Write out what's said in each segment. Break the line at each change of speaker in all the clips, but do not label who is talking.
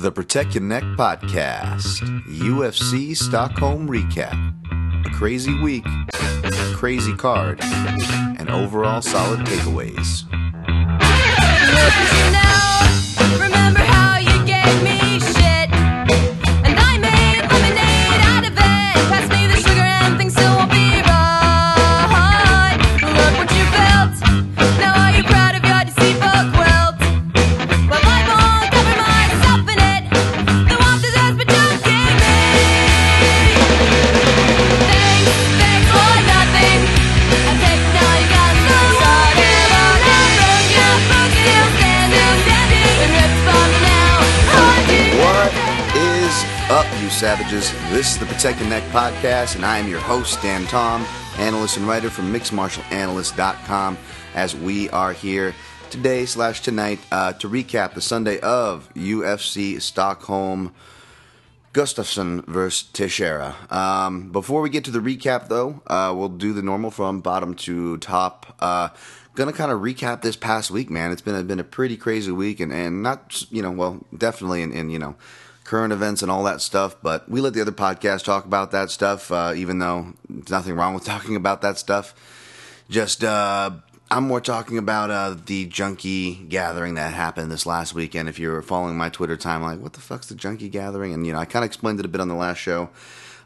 The Protect Your Neck Podcast, UFC Stockholm Recap. A crazy week, crazy card, and overall solid takeaways. Savages? This is the Protect Your Neck Podcast, and I am your host, Dan Tom, analyst and writer from MixedMartialAnalyst.com, as we are here today slash tonight uh, to recap the Sunday of UFC Stockholm Gustafsson versus Teixeira. Um, before we get to the recap, though, uh, we'll do the normal from bottom to top. Uh, gonna kind of recap this past week, man. It's been a, been a pretty crazy week, and, and not you know, well, definitely in, in you know current events and all that stuff. But we let the other podcast talk about that stuff, uh, even though there's nothing wrong with talking about that stuff. Just uh, I'm more talking about uh, the junkie gathering that happened this last weekend. If you're following my Twitter timeline, what the fuck's the junkie gathering? And you know, I kind of explained it a bit on the last show.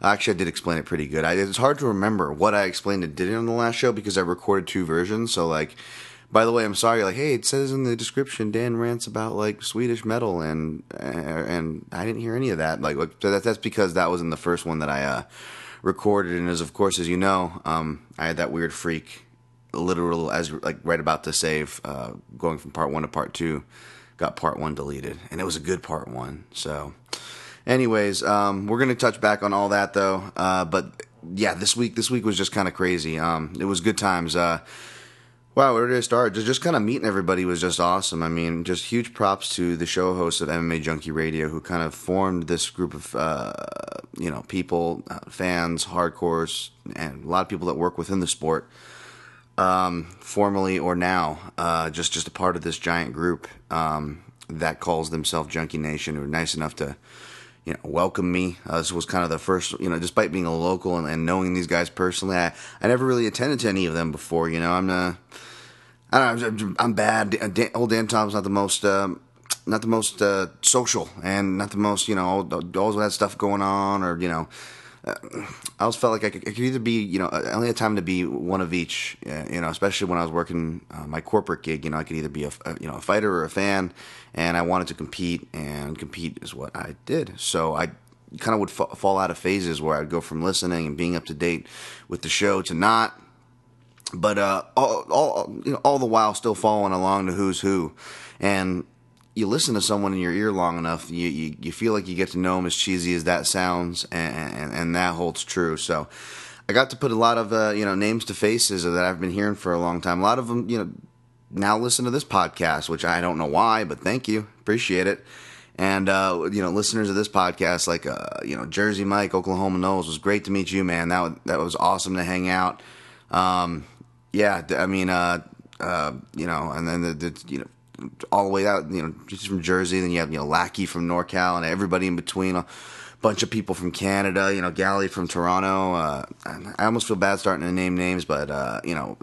Actually, I did explain it pretty good. I, it's hard to remember what I explained and did it on the last show because I recorded two versions. So like, by the way, I'm sorry. Like, hey, it says in the description Dan rants about like Swedish metal, and uh, and I didn't hear any of that. Like, that's because that was in the first one that I uh, recorded, and as of course as you know, um, I had that weird freak, literal as like right about to save, uh, going from part one to part two, got part one deleted, and it was a good part one. So, anyways, um, we're gonna touch back on all that though. Uh, but yeah, this week this week was just kind of crazy. Um, it was good times. Uh, Wow, where did I start? Just, just kind of meeting everybody was just awesome. I mean, just huge props to the show hosts of MMA Junkie Radio who kind of formed this group of, uh, you know, people, uh, fans, hardcores, and a lot of people that work within the sport, um, formerly or now, uh, just just a part of this giant group um, that calls themselves Junkie Nation, who are nice enough to you know, welcome me. Uh, this was kind of the first, you know, despite being a local and, and knowing these guys personally, I, I never really attended to any of them before. You know, I'm, uh, I don't know, I'm, I'm bad. Dan, old Dan Tom's not the most, um, not the most uh, social, and not the most, you know, always had stuff going on, or you know, uh, I always felt like I could, I could, either be, you know, I only had time to be one of each, uh, you know, especially when I was working uh, my corporate gig. You know, I could either be a, a, you know a fighter or a fan, and I wanted to compete, and compete is what I did. So I kind of would fa- fall out of phases where I'd go from listening and being up to date with the show to not. But uh, all, all, you know, all the while still following along to who's who, and you listen to someone in your ear long enough, you, you, you feel like you get to know them as cheesy as that sounds, and, and, and that holds true. So I got to put a lot of uh, you know names to faces that I've been hearing for a long time. A lot of them, you know, now listen to this podcast, which I don't know why, but thank you, appreciate it. And uh, you know, listeners of this podcast, like uh, you know, Jersey Mike, Oklahoma Knowles, was great to meet you, man. That that was awesome to hang out. Um, yeah, I mean, uh, uh, you know, and then the, the you know all the way out, you know, just from Jersey. Then you have, you know, Lackey from NorCal and everybody in between. A bunch of people from Canada, you know, Gally from Toronto. Uh, I almost feel bad starting to name names, but, uh, you know,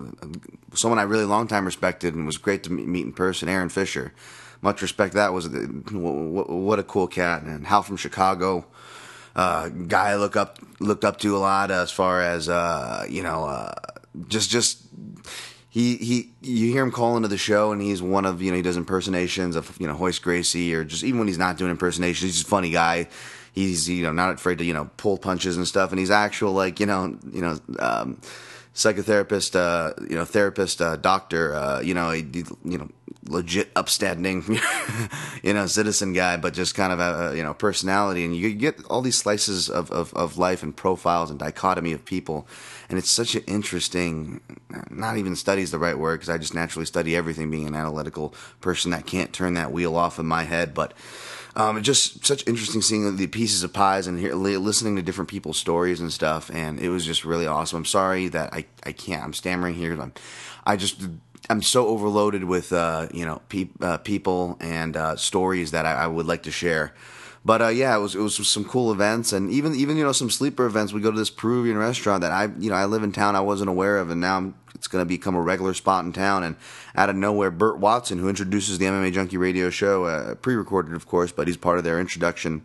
someone I really long time respected and was great to meet in person, Aaron Fisher. Much respect. That was what a cool cat. And Hal from Chicago, uh, guy I look up looked up to a lot as far as uh, you know, uh, just just he he you hear him call into the show and he's one of you know he does impersonations of you know Royce Gracie or just even when he's not doing impersonations he's just a funny guy he's you know not afraid to you know pull punches and stuff and he's actual like you know you know um, psychotherapist uh, you know therapist uh, doctor uh, you know he, you know legit upstanding you know citizen guy but just kind of a, you know personality and you get all these slices of, of, of life and profiles and dichotomy of people and it's such an interesting not even study is the right word because i just naturally study everything being an analytical person that can't turn that wheel off in my head but um, just such interesting seeing the pieces of pies and hear, listening to different people's stories and stuff and it was just really awesome i'm sorry that i, I can't i'm stammering here I'm, i just I'm so overloaded with uh, you know pe- uh, people and uh, stories that I, I would like to share. But uh, yeah, it was it was some cool events and even even you know some sleeper events. We go to this Peruvian restaurant that I you know I live in town I wasn't aware of, and now I'm, it's going to become a regular spot in town. And out of nowhere, Burt Watson, who introduces the MMA Junkie Radio Show, uh, pre-recorded of course, but he's part of their introduction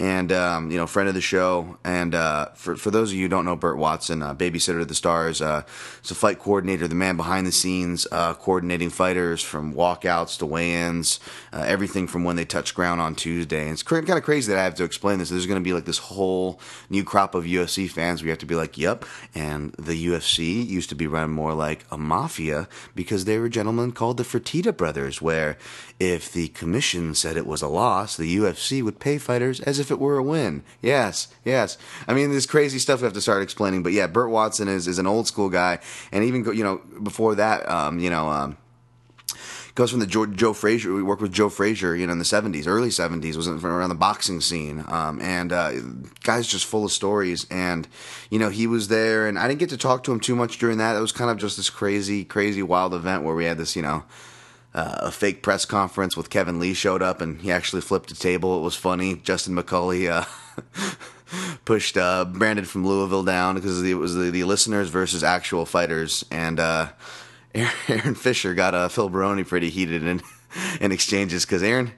and um, you know, friend of the show. And uh, for for those of you who don't know, Burt Watson, uh, babysitter of the stars, uh, is a fight coordinator, the man behind the scenes, uh, coordinating fighters from walkouts to weigh-ins, uh, everything from when they touch ground on Tuesday. And it's cr- kind of crazy that I have to explain this. There's going to be like this whole new crop of UFC fans. We have to be like, "Yep," and the UFC used to be run more like a mafia because they were gentlemen called the Fertitta brothers, where if the commission said it was a loss, the UFC would pay fighters as if it were a win. Yes, yes. I mean, this crazy stuff we have to start explaining. But yeah, Burt Watson is, is an old school guy, and even you know before that, um, you know. Um, goes from the Joe, Joe Frazier. We worked with Joe Frazier, you know, in the '70s, early '70s, was around the boxing scene, um, and uh, guy's just full of stories. And you know, he was there, and I didn't get to talk to him too much during that. It was kind of just this crazy, crazy, wild event where we had this, you know, uh, a fake press conference with Kevin Lee showed up, and he actually flipped a table. It was funny. Justin McCauley. Uh, pushed uh, Brandon from Louisville down because it was the, the listeners versus actual fighters, and uh, Aaron Fisher got uh, Phil Baroni pretty heated in in exchanges because Aaron.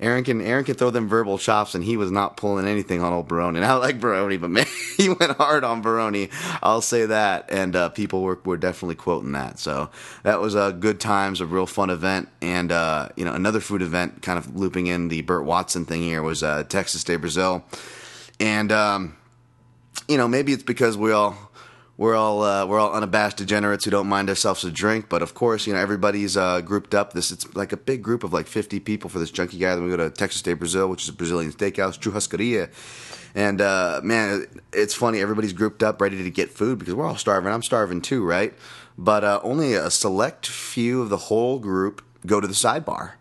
Aaron can Aaron can throw them verbal chops, and he was not pulling anything on old Baroni. And I like Baroni, but man, he went hard on Baroni. I'll say that, and uh, people were were definitely quoting that. So that was a uh, good times, a real fun event, and uh, you know another food event, kind of looping in the Burt Watson thing here was uh, Texas de Brazil, and um, you know maybe it's because we all we're all uh, we're all unabashed degenerates who don't mind ourselves a drink. But of course, you know everybody's uh, grouped up. This it's like a big group of like 50 people for this junkie guy. Then we go to Texas de Brazil, which is a Brazilian steakhouse, Churrascaria. And uh, man, it's funny. Everybody's grouped up, ready to get food because we're all starving. I'm starving too, right? But uh, only a select few of the whole group go to the sidebar.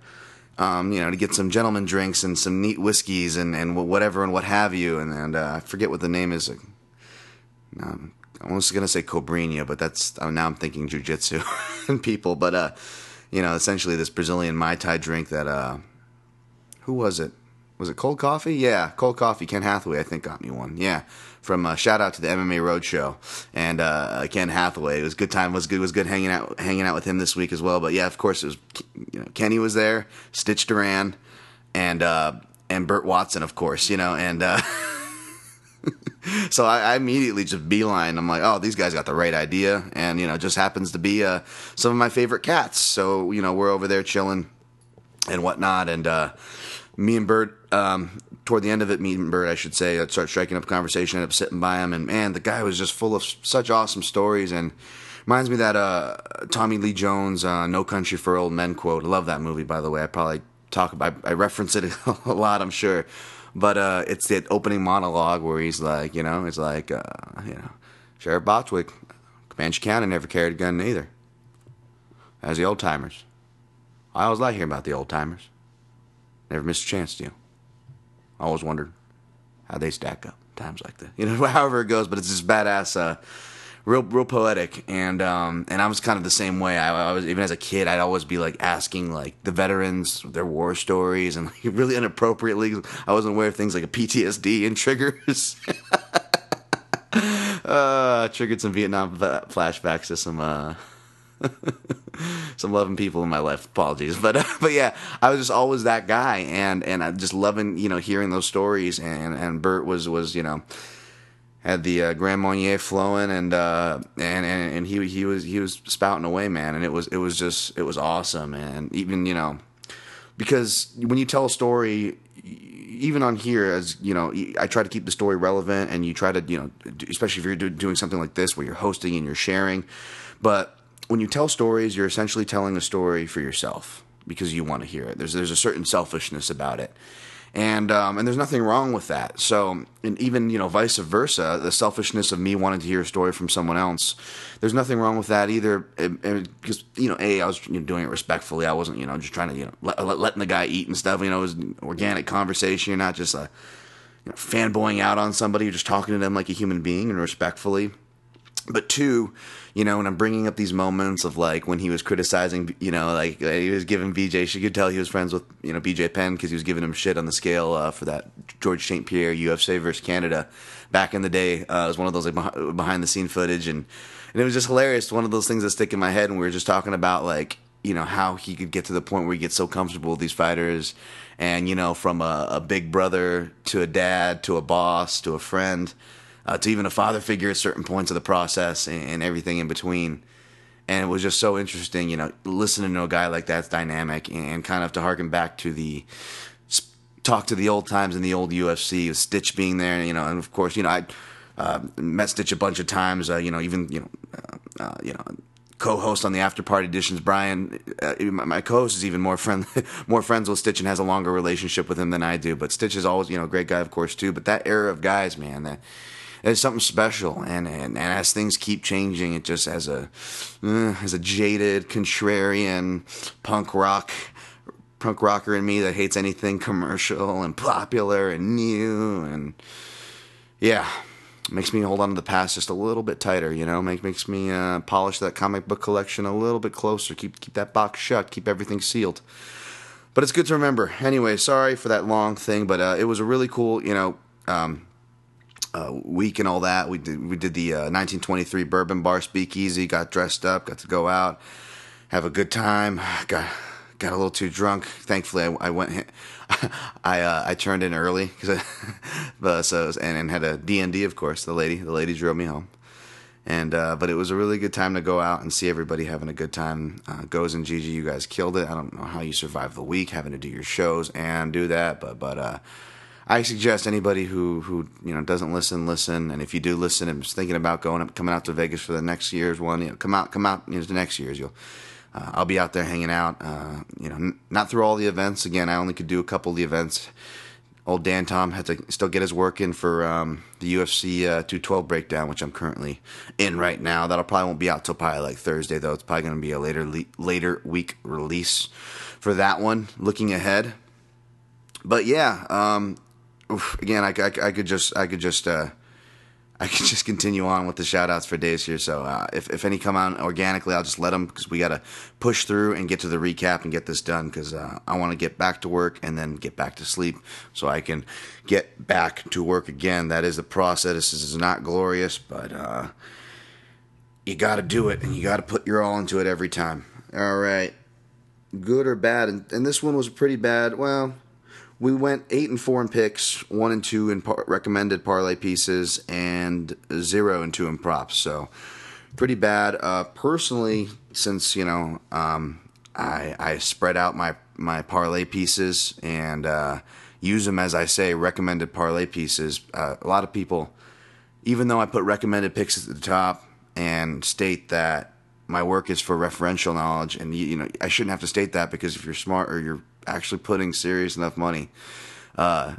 Um, you know, to get some gentleman drinks and some neat whiskeys and, and whatever and what have you. And, and uh, I forget what the name is. Um, I was to say Cobrinha, but that's now I'm thinking jujitsu and people. But uh, you know, essentially this Brazilian mai tai drink that uh, who was it? Was it cold coffee? Yeah, cold coffee. Ken Hathaway, I think, got me one. Yeah, from uh, shout out to the MMA Roadshow and uh, Ken Hathaway. It was good time. Was good. Was good hanging out hanging out with him this week as well. But yeah, of course, it was you know Kenny was there, Stitch Duran, and uh, and Burt Watson, of course. You know, and. Uh, so I, I, immediately just beeline. I'm like, oh, these guys got the right idea, and you know, just happens to be uh, some of my favorite cats. So you know, we're over there chilling and whatnot, and uh, me and Burt. um, toward the end of it, me and Burt, I should say, I'd start striking up a conversation. Ended up sitting by him, and man, the guy was just full of such awesome stories, and reminds me that uh, Tommy Lee Jones, uh, "No Country for Old Men" quote. I love that movie, by the way. I probably talk about, I, I reference it a lot, I'm sure. But uh, it's that opening monologue where he's like, you know, it's like, uh, you know, Sheriff Botwick, Comanche County never carried a gun neither. As the old timers. I always like hearing about the old timers. Never missed a chance to. I always wondered how they stack up times like that. You know, however it goes, but it's this badass uh, real real poetic. And um and I was kind of the same way. I, I, was even as a kid I'd always be like asking like the veterans their war stories and like, really inappropriately. I wasn't aware of things like a PTSD and triggers. Uh triggered some Vietnam flashbacks to some uh some loving people in my life. Apologies, but uh, but yeah, I was just always that guy, and and I just loving you know hearing those stories, and and Burt was was you know had the uh, Grand Marnier flowing, and, uh, and and and he he was he was spouting away, man, and it was it was just it was awesome, and even you know because when you tell a story. Even on here, as you know, I try to keep the story relevant, and you try to, you know, especially if you're doing something like this where you're hosting and you're sharing. But when you tell stories, you're essentially telling a story for yourself because you want to hear it. There's there's a certain selfishness about it, and um, and there's nothing wrong with that. So, and even you know, vice versa, the selfishness of me wanting to hear a story from someone else, there's nothing wrong with that either. Because you know, a I was you know, doing it respectfully. I wasn't you know just trying to you know let, let, letting the guy eat and stuff. You know, it was organic conversation. You're not just a you know, fanboying out on somebody. You're just talking to them like a human being and respectfully. But two, you know, when I'm bringing up these moments of like when he was criticizing, you know, like uh, he was giving BJ, she could tell he was friends with, you know, BJ Penn because he was giving him shit on the scale uh, for that George St. Pierre UFC versus Canada back in the day. Uh, it was one of those like behind the scene footage, and and it was just hilarious. One of those things that stick in my head, and we were just talking about like you know how he could get to the point where he gets so comfortable with these fighters, and you know from a, a big brother to a dad to a boss to a friend uh, to even a father figure at certain points of the process and, and, everything in between. And it was just so interesting, you know, listening to a guy like that's dynamic and kind of to harken back to the talk to the old times in the old UFC, with Stitch being there, you know, and of course, you know, I uh, met Stitch a bunch of times, uh, you know, even you know, uh, uh you know, co-host on the after party editions. Brian, uh, my co-host is even more friendly, more friends with Stitch and has a longer relationship with him than I do. But Stitch is always, you know, a great guy, of course, too. But that era of guys, man, that it's something special. And, and, and as things keep changing, it just as a uh, a jaded, contrarian punk rock punk rocker in me that hates anything commercial and popular and new and yeah makes me hold on to the past just a little bit tighter you know makes makes me uh, polish that comic book collection a little bit closer keep keep that box shut keep everything sealed but it's good to remember anyway sorry for that long thing but uh, it was a really cool you know um, uh, week and all that. We did we did the uh, 1923 Bourbon Bar Speakeasy. Got dressed up, got to go out, have a good time. Got got a little too drunk. Thankfully, I, I went. I uh, I turned in early because but so and, and had a D and D of course. The lady the lady drove me home. And uh, but it was a really good time to go out and see everybody having a good time. Uh, Goze and Gigi, you guys killed it. I don't know how you survived the week having to do your shows and do that, but but I suggest anybody who who you know doesn't listen, listen, and if you do listen and is thinking about going up, coming out to Vegas for the next year's one, you know, come out, come out, you know, next year's. You'll, uh, I'll be out there hanging out. Uh, you know, n- not through all the events. Again, I only could do a couple of the events. Old Dan Tom had to still get his work in for um, the UFC uh, 212 breakdown, which I'm currently in right now. That'll probably won't be out till probably like Thursday though. It's probably going to be a later le- later week release for that one. Looking ahead, but yeah, um, oof, again, I, I, I, could just, I could just, uh, I could just continue on with the shout outs for days here. So uh, if, if any come out organically, I'll just let them because we got to push through and get to the recap and get this done because uh, I want to get back to work and then get back to sleep so I can get back to work again. That is the process. This is not glorious, but uh, you got to do it and you got to put your all into it every time. All right. Good or bad? And, and this one was pretty bad. Well, we went eight and four in picks, one and two in par- recommended parlay pieces, and zero and two in props. So pretty bad. Uh, personally, since you know um, I, I spread out my my parlay pieces and uh, use them as I say recommended parlay pieces. Uh, a lot of people, even though I put recommended picks at the top and state that my work is for referential knowledge, and you, you know I shouldn't have to state that because if you're smart or you're actually putting serious enough money uh,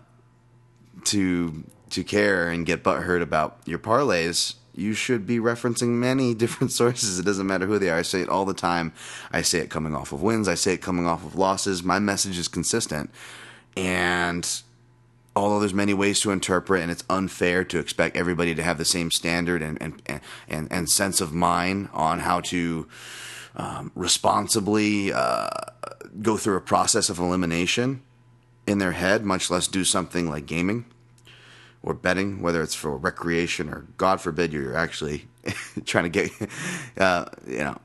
to to care and get butthurt about your parlays, you should be referencing many different sources. It doesn't matter who they are. I say it all the time. I say it coming off of wins. I say it coming off of losses. My message is consistent, and although there's many ways to interpret, and it's unfair to expect everybody to have the same standard and and and, and sense of mind on how to um, responsibly uh, go through a process of elimination in their head, much less do something like gaming or betting, whether it's for recreation or God forbid you're actually trying to get, uh, you know,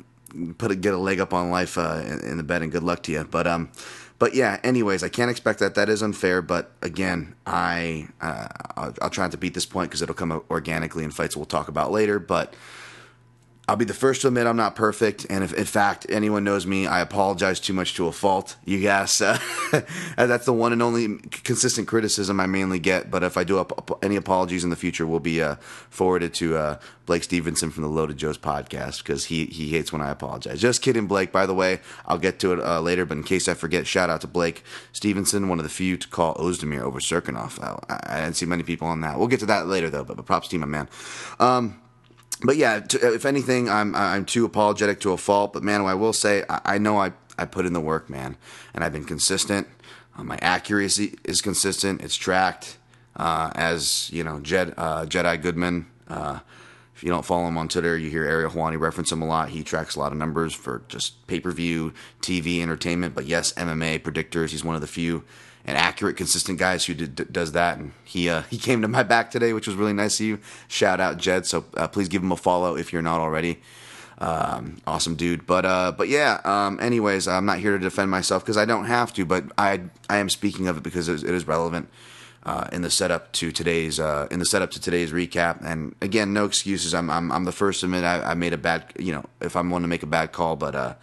put a, get a leg up on life uh, in, in, the betting. Good luck to you. But um, but yeah. Anyways, I can't expect that. That is unfair. But again, I uh, I'll, I'll try not to beat this point because it'll come organically in fights we'll talk about later. But I'll be the first to admit I'm not perfect, and if in fact anyone knows me, I apologize too much to a fault. You guess uh, that's the one and only consistent criticism I mainly get. But if I do any apologies in the future, will be uh, forwarded to uh, Blake Stevenson from the Loaded Joe's podcast because he he hates when I apologize. Just kidding, Blake. By the way, I'll get to it uh, later, but in case I forget, shout out to Blake Stevenson, one of the few to call Ozdemir over Cirkunov. I, I, didn't see many people on that. We'll get to that later though. But, but props to you, my man. Um, but yeah, to, if anything, I'm I'm too apologetic to a fault. But man, I will say I, I know I I put in the work, man, and I've been consistent. Uh, my accuracy is consistent. It's tracked. Uh, as you know, Jed, uh, Jedi Goodman uh, If you don't follow him on Twitter, you hear Ariel Helwani reference him a lot. He tracks a lot of numbers for just pay per view, TV, entertainment. But yes, MMA predictors. He's one of the few and accurate, consistent guys who did, does that. And he uh, he came to my back today, which was really nice of you. Shout out Jed. So uh, please give him a follow if you're not already. Um, awesome dude. But uh, but yeah. Um, anyways, I'm not here to defend myself because I don't have to. But I I am speaking of it because it is, it is relevant. Uh, in the setup to today's uh, in the setup to today's recap, and again, no excuses. I'm I'm, I'm the first to admit I, I made a bad you know if I'm one to make a bad call, but uh,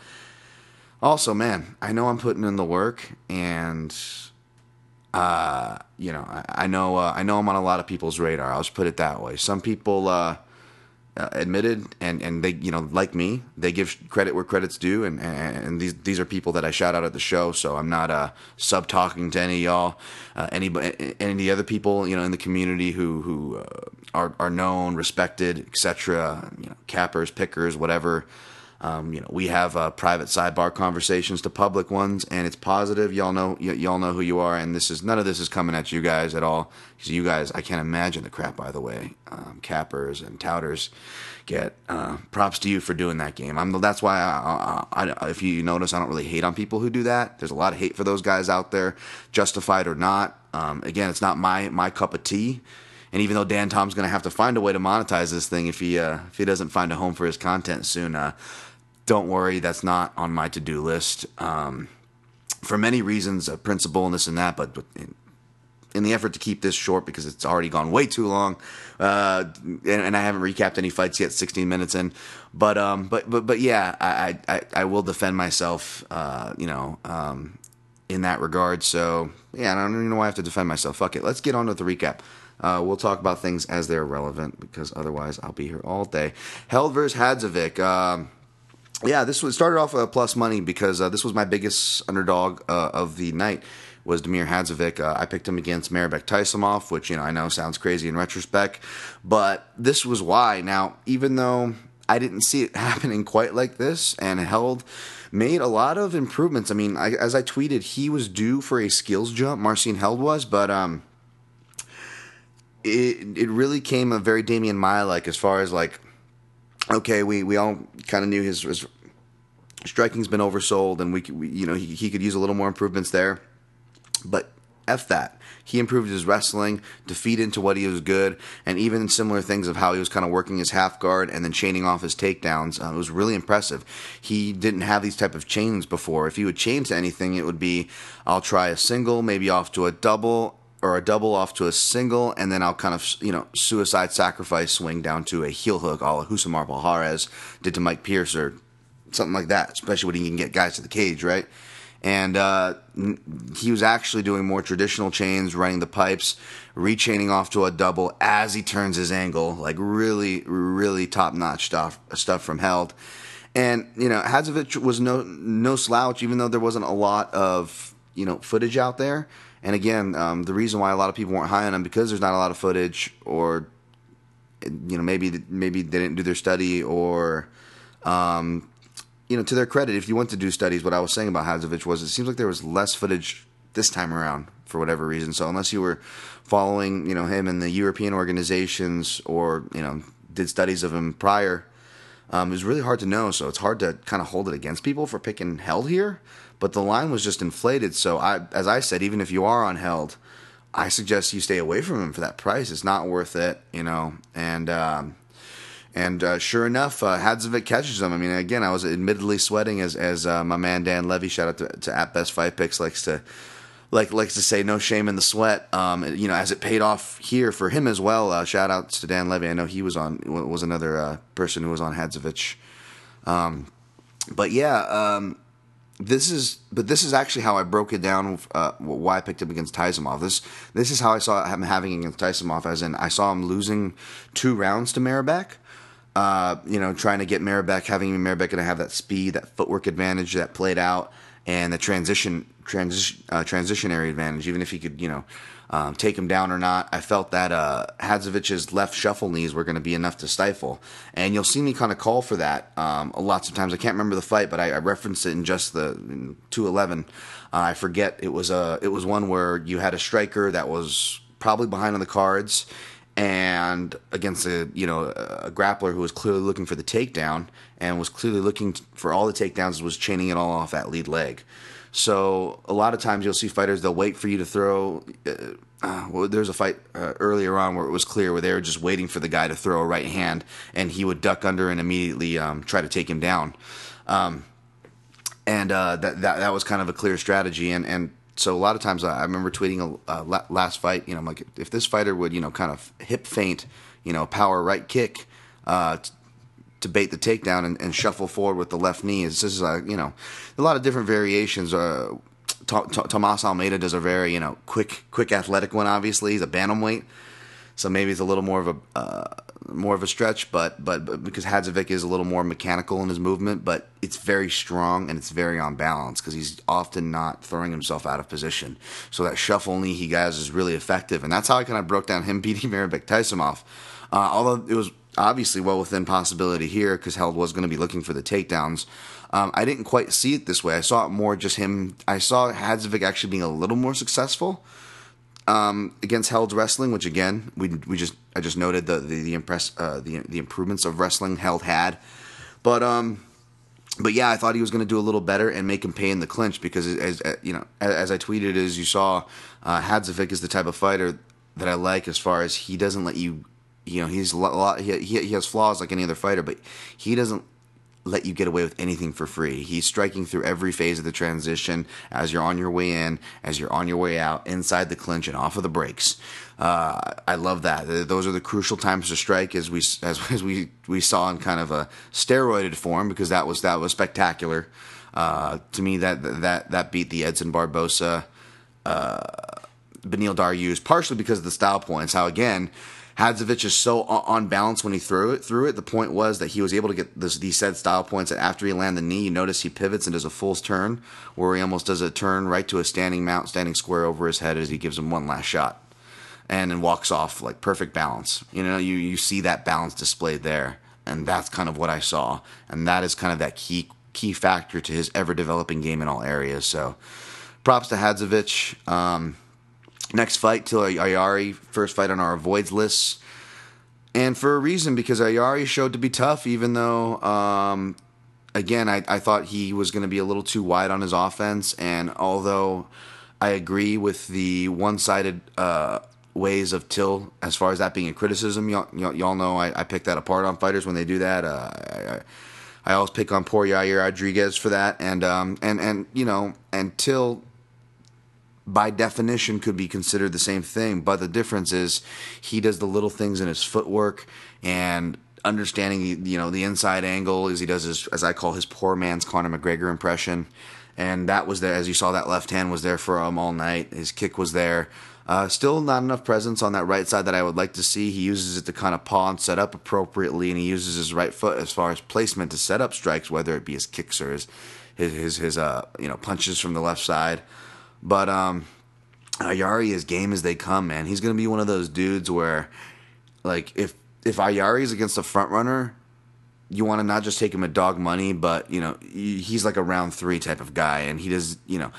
also man, I know I'm putting in the work, and uh, you know, I, I know uh, I know I'm on a lot of people's radar. I'll just put it that way. Some people uh, uh, admitted, and and they you know like me, they give credit where credit's due, and and these these are people that I shout out at the show. So I'm not uh, sub talking to any of y'all, uh, anybody, any of the other people you know in the community who who uh, are are known, respected, etc. You know, cappers, pickers, whatever. Um, you know, we have uh, private sidebar conversations to public ones, and it's positive. Y'all know, y- y'all know who you are, and this is none of this is coming at you guys at all. Because you guys, I can't imagine the crap. By the way, um, cappers and touters get uh, props to you for doing that game. I'm that's why I, I, I, if you notice, I don't really hate on people who do that. There's a lot of hate for those guys out there, justified or not. Um, again, it's not my my cup of tea. And even though Dan Tom's going to have to find a way to monetize this thing if he uh, if he doesn't find a home for his content soon, uh, don't worry, that's not on my to do list. Um, for many reasons, a principle and this and that, but, in, in, the effort to keep this short because it's already gone way too long, uh, and, and, I haven't recapped any fights yet, 16 minutes in. But um, but but but yeah, I I, I will defend myself, uh, you know, um, in that regard. So yeah, I don't even know why I have to defend myself. Fuck it, let's get on with the recap. Uh, we'll talk about things as they're relevant because otherwise I'll be here all day. Held versus Hadzovic. Um, yeah, this was started off uh, plus money because uh, this was my biggest underdog uh, of the night was Damir Hadzovic. Uh, I picked him against Mairbek Taisumov, which you know I know sounds crazy in retrospect, but this was why. Now, even though I didn't see it happening quite like this, and Held made a lot of improvements. I mean, I, as I tweeted, he was due for a skills jump. Marcin Held was, but um, it it really came a very Demian Maia like as far as like okay, we, we all kind of knew his, his striking's been oversold, and we, we you know he, he could use a little more improvements there. But f that, he improved his wrestling to feed into what he was good, and even similar things of how he was kind of working his half guard and then chaining off his takedowns. Uh, it was really impressive. He didn't have these type of chains before. If he would chain to anything, it would be I'll try a single, maybe off to a double, or a double off to a single, and then I'll kind of, you know, suicide sacrifice swing down to a heel hook, all Rousimar Palhares did to Mike Pierce or something like that, especially when he can get guys to the cage, right? And uh, he was actually doing more traditional chains, running the pipes, rechaining off to a double as he turns his angle, like really, really top notch stuff stuff from Held. And you know, Hadzovic was no no slouch, even though there wasn't a lot of you know footage out there. And again, um, the reason why a lot of people weren't high on him because there's not a lot of footage, or you know maybe maybe they didn't do their study, or um, you know to their credit, if you want to do studies, what I was saying about Hadzovic was it seems like there was less footage this time around for whatever reason. So unless you were following you know him in the European organizations or you know did studies of him prior. Um, it was really hard to know, so it's hard to kind of hold it against people for picking Held here but the line was just inflated. So I, as I said, even if you are on Held, I suggest you stay away from him for that price. It's not worth it, you know. And um, and uh, sure enough, uh, Hadzovic catches him. I mean, again, I was admittedly sweating as as uh, my man Dan Levy, shout out to, to at Best Fight Picks, likes to like likes to say, no shame in the sweat. Um, you know, as it paid off here for him as well. Uh, shout outs to Dan Levy. I know he was on was another uh, person who was on Hadzovic. Um, but yeah. Um, this is but this is actually how I broke it down. Uh, why I picked him against Taisumov. This this is how I saw him having against Taisumov. As in, I saw him losing two rounds to Mairbek. Uh, you know, trying to get Mairbek, having Mairbek going to have that speed, that footwork advantage that played out, and the transition transition uh, transitionary advantage. Even if he could, you know, um, take him down or not. I felt that uh, Hadzovic's left shuffle knees were going to be enough to stifle, and you'll see me kind of call for that um, lots of times. I can't remember the fight, but I, I referenced it in just the two eleven. Uh, I forget it was a it was one where you had a striker that was probably behind on the cards, and against a you know a grappler who was clearly looking for the takedown and was clearly looking for all the takedowns was chaining it all off that lead leg. So a lot of times you'll see fighters they'll wait for you to throw. Uh, uh, well, there was a fight uh, earlier on where it was clear where they were just waiting for the guy to throw a right hand, and he would duck under and immediately um, try to take him down. Um, and uh, that, that that was kind of a clear strategy. And, and so a lot of times I remember tweeting a, a last fight. You know, I'm like if this fighter would you know kind of hip feint, you know, power right kick. Uh, t- to bait the takedown and, and, shuffle forward with the left knee. This is a you know a lot of different variations. Uh, T- T- Tomas Almeida does a very you know quick quick athletic one. Obviously, he's a bantamweight, so maybe it's a little more of a uh, more of a stretch. But, but but because Hadzovic is a little more mechanical in his movement, but it's very strong and it's very on balance because he's often not throwing himself out of position. So that shuffle knee he guys is really effective, and that's how I kind of broke down him beating Mairbek Taisumov. Uh, although it was obviously well within possibility here because Held was going to be looking for the takedowns. Um, I didn't quite see it this way. I saw it more just him. I saw Hadzovic actually being a little more successful um, against Held's wrestling, which again we we just I just noted the the, the impress uh, the the improvements of wrestling Held had, but um. But yeah, I thought he was going to do a little better and make him pay in the clinch because, as, as you know, as, as I tweeted, as you saw, uh, Hadzovic is the type of fighter that I like as far as he doesn't let you you know he's a lot he, he has flaws like any other fighter but he doesn't let you get away with anything for free. He's striking through every phase of the transition as you're on your way in, as you're on your way out, inside the clinch and off of the brakes. Uh, I love that. Those are the crucial times to strike, as we as, as we we saw in kind of a steroided form, because that was that was spectacular. Uh, to me, that that that beat the Edson Barbosa, uh, Beneil Dariush, partially because of the style points. How again Hadzovic is so on balance when he threw it through it. The point was that he was able to get this, these said style points that after he landed the knee, you notice he pivots and does a full turn where he almost does a turn right to a standing mount, standing square over his head as he gives him one last shot and then walks off like perfect balance. You know, you, you see that balance displayed there. And that's kind of what I saw. And that is kind of that key key factor to his ever developing game in all areas. So props to Hadzovic. Um, Next fight, Till Ayari, first fight on our avoids list. And for a reason, because Ayari showed to be tough, even though, um, again, I, I thought he was going to be a little too wide on his offense. And although I agree with the one sided uh, ways of Till as far as that being a criticism, y'all, y'all know I, I pick that apart on fighters when they do that. Uh, I, I always pick on poor Yair Rodriguez for that, and um, and and you know, and Till by definition could be considered the same thing, but the difference is he does the little things in his footwork and understanding you know the inside angle as he does his as I call his poor man's Conor McGregor impression, and that was there as you saw that left hand was there for him all night. His kick was there. Uh, still not enough presence on that right side that I would like to see. He uses it to kind of paw and set up appropriately, and he uses his right foot as far as placement to set up strikes, whether it be his kicks or his his his, his uh you know punches from the left side. But um, Ayari is game as they come, man. He's gonna be one of those dudes where, like, if if Ayari is against a front runner, you want to not just take him at dog money, but you know he's like a round three type of guy, and he does you know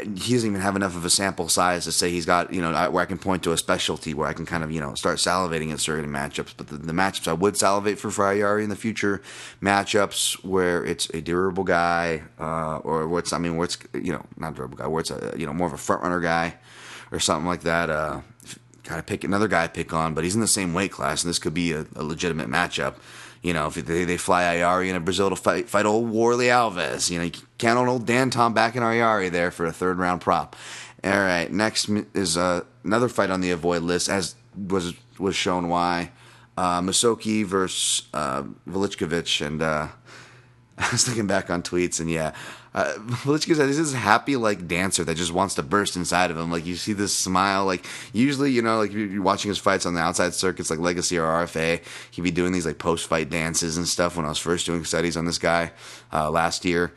he doesn't even have enough of a sample size to say he's got you know where I can point to a specialty where I can kind of you know start salivating at certain matchups. But the, the matchups I would salivate for Frayari in the future matchups where it's a durable guy uh, or what's I mean where it's you know not durable guy where it's a you know more of a front runner guy or something like that. Uh, Got to pick another guy to pick on, but he's in the same weight class, and this could be a, a legitimate matchup. You know, if they, they fly Ayari in Brazil to fight fight old Warlley Alves, you know, you count on old Dan Tom back in Ayari there for a third round prop. All right, next is uh, another fight on the avoid list, as was was shown why. Uh, Musoke versus uh, Velickovic, and uh, I was looking back on tweets, and yeah, uh, is this happy like dancer that just wants to burst inside of him. Like you see this smile. Like usually, you know, like you're watching his fights on the outside circuits, like Legacy or RFA. He'd be doing these like post fight dances and stuff. When I was first doing studies on this guy uh, last year,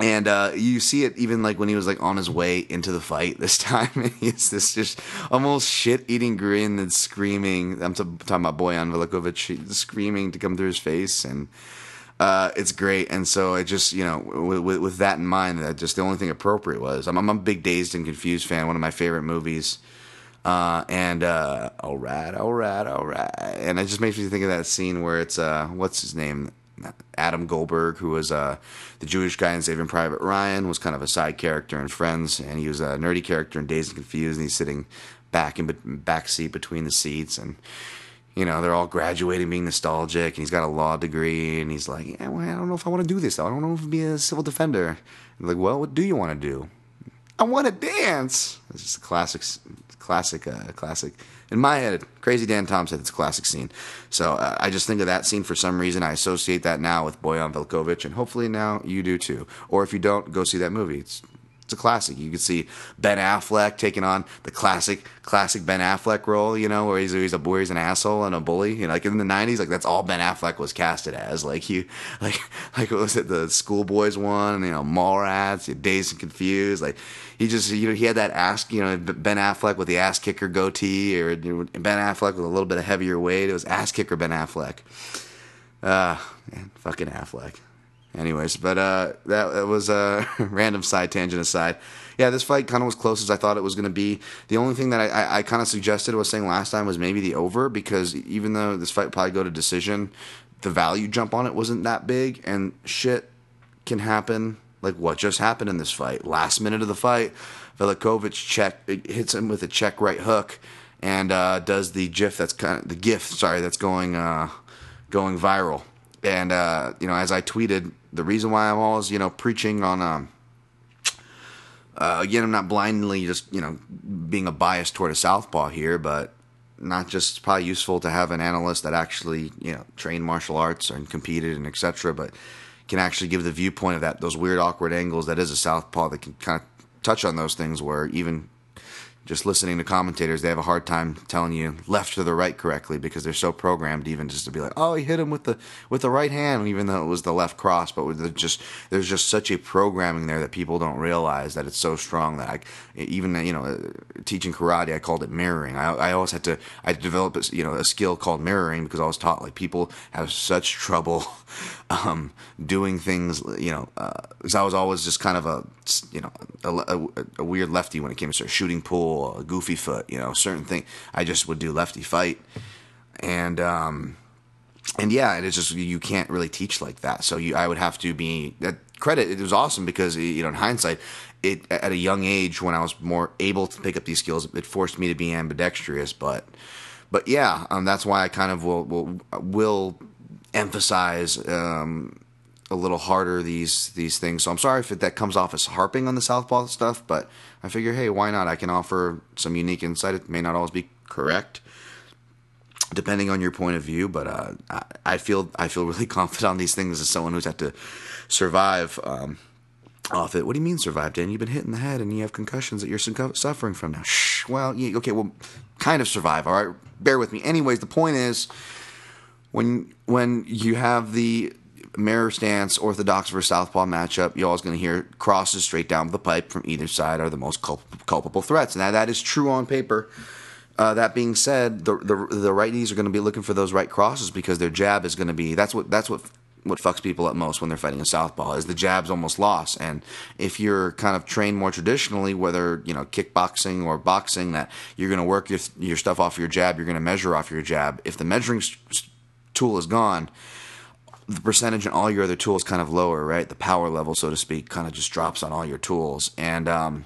and uh, you see it even like when he was like on his way into the fight this time. He's this just almost shit eating grin and screaming. I'm t- talking about Bojan Velickovic screaming to come through his face and. Uh, it's great, and so I just you know with, with that in mind, that just the only thing appropriate was I'm, I'm a big dazed and confused fan. One of my favorite movies. Uh, and uh, all right, all right, all right, and it just makes me think of that scene where it's uh, what's his name, Adam Goldberg, who was uh, the Jewish guy in Saving Private Ryan, was kind of a side character in Friends, and he was a nerdy character in Dazed and Confused, and he's sitting back in back seat between the seats, and you know they're all graduating, being nostalgic, and he's got a law degree, and he's like, yeah, well, I don't know if I want to do this. Though. I don't know if I'll be a civil defender. And like, well, what do you want to do? I want to dance. It's just a classic, classic, uh, classic. In my head, Crazy Dan Tom said it's a classic scene. So uh, I just think of that scene for some reason. I associate that now with Bojan Velickovic, and hopefully now you do too. Or if you don't, go see that movie. It's it's a classic. You can see Ben Affleck taking on the classic, classic Ben Affleck role, you know, where he's, he's a where he's an asshole and a bully. You know, like in the '90s, like that's all Ben Affleck was casted as. Like he, like, like what was it, the Schoolboys one? You know, Mallrats, Dazed and Confused. Like he just, you know, he had that ass, you know, Ben Affleck with the ass kicker goatee, or you know, Ben Affleck with a little bit of heavier weight. It was ass kicker Ben Affleck. Ah, uh, man, fucking Affleck. Anyways, but uh, that, that was a random side tangent aside. Yeah, this fight kind of was close as I thought it was going to be. The only thing that I, I, I kind of suggested was saying last time was maybe the over because even though this fight probably go to decision, the value jump on it wasn't that big, and shit can happen. Like what just happened in this fight? Last minute of the fight, Velickovic check hits him with a check right hook, and uh, does the gif that's kind of the gif. Sorry, that's going uh, going viral. And uh, you know, as I tweeted, the reason why I'm always, you know, preaching on, um, uh, again, I'm not blindly just, you know, being a bias toward a southpaw here, but not just probably useful to have an analyst that actually, you know, trained martial arts and competed and etc., but can actually give the viewpoint of that, those weird, awkward angles that is a southpaw that can kind of touch on those things where even just listening to commentators, they have a hard time telling you left or the right correctly because they're so programmed even just to be like, oh, he hit him with the with the right hand, even though it was the left cross. But just there's just such a programming there that people don't realize that it's so strong that I even you know teaching karate, I called it mirroring. I, I always had to I developed you know a skill called mirroring because I was taught like people have such trouble um, doing things you know because uh, I was always just kind of a you know a, a, a weird lefty when it came to shooting pool goofy foot, you know, certain thing. I just would do lefty fight, and um, and yeah, it is just you can't really teach like that. So you, I would have to be that credit. It was awesome because you know, in hindsight, it at a young age when I was more able to pick up these skills, it forced me to be ambidextrous. But but yeah, um, that's why I kind of will will will emphasize. Um, a little harder these these things. So I'm sorry if it, that comes off as harping on the southpaw stuff, but I figure, hey, why not? I can offer some unique insight. It may not always be correct, depending on your point of view, but uh, I, I, feel I feel really confident on these things as someone who's had to survive um, off it. What do you mean survive, Dan? You've been hit in the head and you have concussions that you're suffering from now. Shh. Well, yeah, okay, well, kind of survive. All right, bear with me. Anyways, the point is when when you have the mirror stance, orthodox versus southpaw matchup, you're always going to hear crosses straight down the pipe from either side are the most culp- culpable threats. And that, that is true on paper. Uh, that being said, the, the the righties are going to be looking for those right crosses because their jab is going to be that's what that's what what fucks people up most when they're fighting a southpaw is the jab's almost lost. And if you're kind of trained more traditionally, whether you know kickboxing or boxing, that you're going to work your your stuff off your jab, you're going to measure off your jab. If the measuring tool is gone, the percentage in all your other tools kind of lower, right? The power level, so to speak, kind of just drops on all your tools, and um,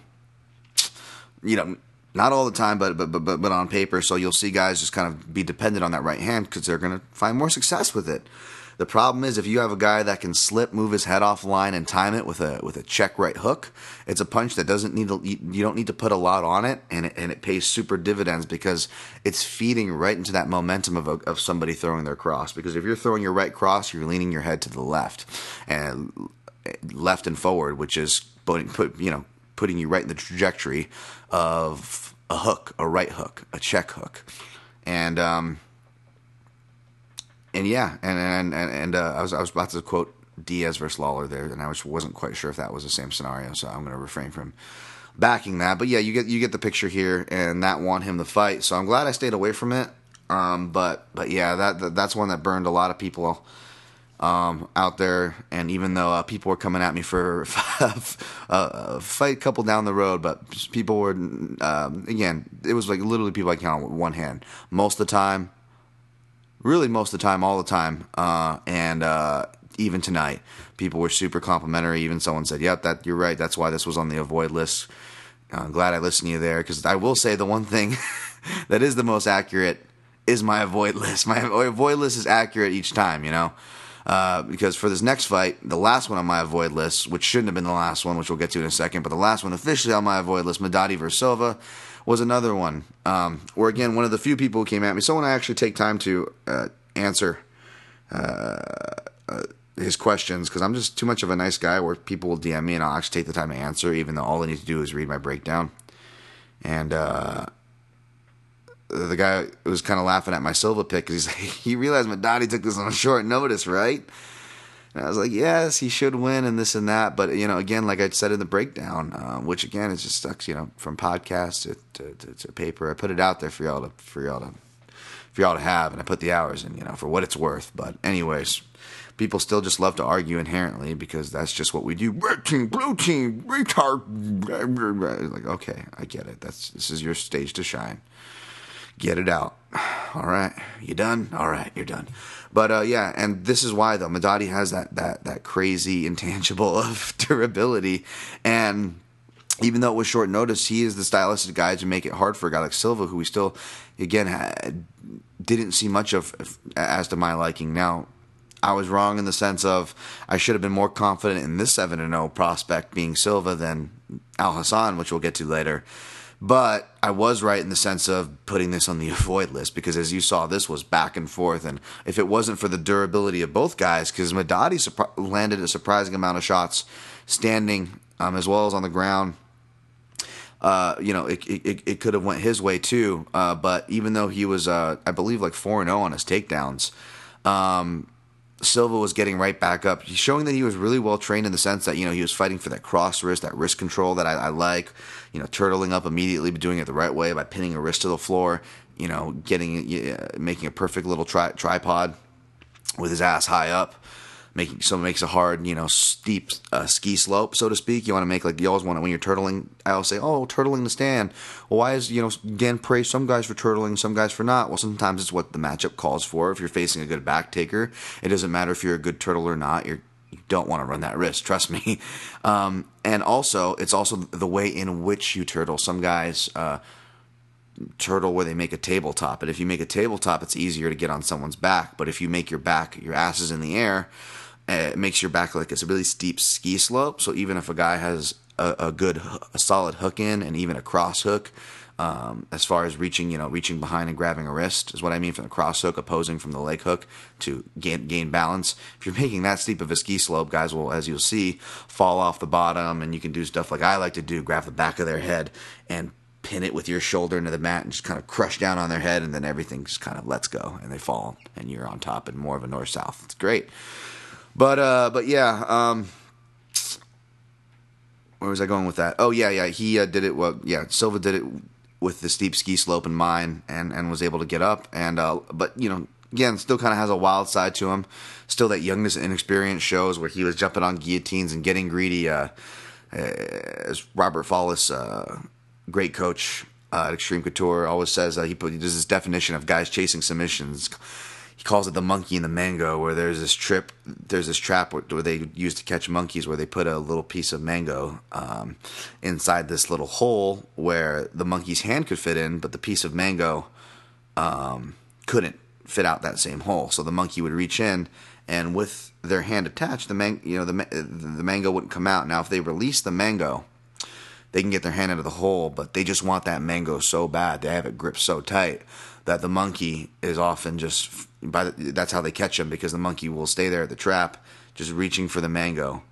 you know, not all the time, but but but but on paper. So you'll see guys just kind of be dependent on that right hand because they're going to find more success with it. The problem is if you have a guy that can slip, move his head off line, and time it with a with a check right hook, it's a punch that doesn't need to, you don't need to put a lot on it, and it, and it pays super dividends because it's feeding right into that momentum of a, of somebody throwing their cross. Because if you're throwing your right cross, you're leaning your head to the left, and left and forward, which is putting put you know putting you right in the trajectory of a hook, a right hook, a check hook, and um, and yeah, and and and, and uh, I was I was about to quote Diaz versus Lawler there, and I was wasn't quite sure if that was the same scenario, so I'm going to refrain from backing that. But yeah, you get you get the picture here, and that won him the fight. So I'm glad I stayed away from it. Um, but but yeah, that, that that's one that burned a lot of people um, out there. And even though uh, people were coming at me for a fight couple down the road, but people were, um, again, it was like literally people I count on one hand. Most of the time, really most of the time, all the time. Uh, and uh, even tonight, people were super complimentary. Even someone said, "Yep, that you're right. That's why this was on the avoid list." I'm glad I listened to you there because I will say the one thing that is the most accurate is my avoid list. My avoid list is accurate each time, you know. Uh, because for this next fight, the last one on my avoid list, which shouldn't have been the last one, which we'll get to in a second, but the last one officially on my avoid list, Medati versus Silva, was another one. Um, where again, one of the few people who came at me, someone I actually take time to uh, answer uh, uh his questions because I'm just too much of a nice guy where people will DM me and I'll actually take the time to answer, even though all I need to do is read my breakdown. And uh, the guy was kind of laughing at my Silva pick because he's like, he realized Madadi took this on short notice, right? And I was like, yes, he should win and this and that. But, you know, again, like I said in the breakdown, uh, which again, is just sucks, you know, from podcast to, to, to, to, paper. I put it out there for y'all to, for y'all to, for y'all to have. And I put the hours in, you know, for what it's worth. But anyways, people still just love to argue inherently because that's just what we do. Red team, blue team, retard. Like, okay, I get it. That's, this is your stage to shine get it out. All right, you done? All right, you're done. But uh, yeah, and this is why though Madadi has that that that crazy intangible of durability, and even though it was short notice, he is the stylistic guy to make it hard for a guy like Silva, who we still, again, had, didn't see much of as to my liking. Now, I was wrong in the sense of I should have been more confident in this 7 0 prospect being Silva than Al Hassan, which we'll get to later. But I was right in the sense of putting this on the avoid list because, as you saw, this was back and forth. And if it wasn't for the durability of both guys, because Madadi landed a surprising amount of shots standing um, as well as on the ground. Uh, you know, it, it, it could have went his way too. Uh, but even though he was, uh, I believe, like four and zero oh on his takedowns, um, Silva was getting right back up. He's showing that he was really well trained in the sense that you know he was fighting for that cross wrist, that wrist control that I, I like. You know, turtling up immediately, but doing it the right way by pinning a wrist to the floor. You know, getting uh, making a perfect little tri- tripod with his ass high up making so makes a hard, you know, steep uh, ski slope, so to speak. You want to make like you always want to when you're turtling. I always say, oh, turtling the stand. Well, why is you know again praise some guys for turtling, some guys for not. Well, sometimes it's what the matchup calls for. If you're facing a good back taker, it doesn't matter if you're a good turtle or not. You're you don't want to run that risk, trust me. Um, and also, it's also the way in which you turtle. Some guys. Uh, turtle where they make a tabletop. And if you make a tabletop, it's easier to get on someone's back. But if you make your back, your ass is in the air, it makes your back like it's a really steep ski slope. So even if a guy has a, a good, a solid hook in, and even a cross hook, um, as far as reaching, you know, reaching behind and grabbing a wrist is what I mean from the cross hook, opposing from the leg hook to gain, gain balance. If you're making that steep of a ski slope, guys will, as you'll see, fall off the bottom, and you can do stuff like I like to do: grab the back of their head and pin it with your shoulder into the mat and just kind of crush down on their head, and then everything just kind of lets go and they fall, and you're on top and more of a north south. It's great. But uh, but yeah. Um, where was I going with that? Oh yeah, yeah. He uh, did it. Well, yeah. Silva did it with the steep ski slope in mind, and and was able to get up. And uh, but you know, again, still kind of has a wild side to him. Still, that youngness and inexperience shows where he was jumping on guillotines and getting greedy. Uh, as Robert Fallis, uh, great coach uh, at Extreme Couture, always says, uh, he put this definition of guys chasing submissions he calls it the monkey and the mango, where there's this trip, there's this trap where, they use to catch monkeys, where they put a little piece of mango um, inside this little hole where the monkey's hand could fit in, but the piece of mango um, couldn't fit out that same hole. So the monkey would reach in, and with their hand attached, the man, you know, the the mango wouldn't come out. Now, if they release the mango, they can get their hand out of the hole, but they just want that mango so bad, they have it gripped so tight that the monkey is often just by the, that's how they catch him because the monkey will stay there at the trap just reaching for the mango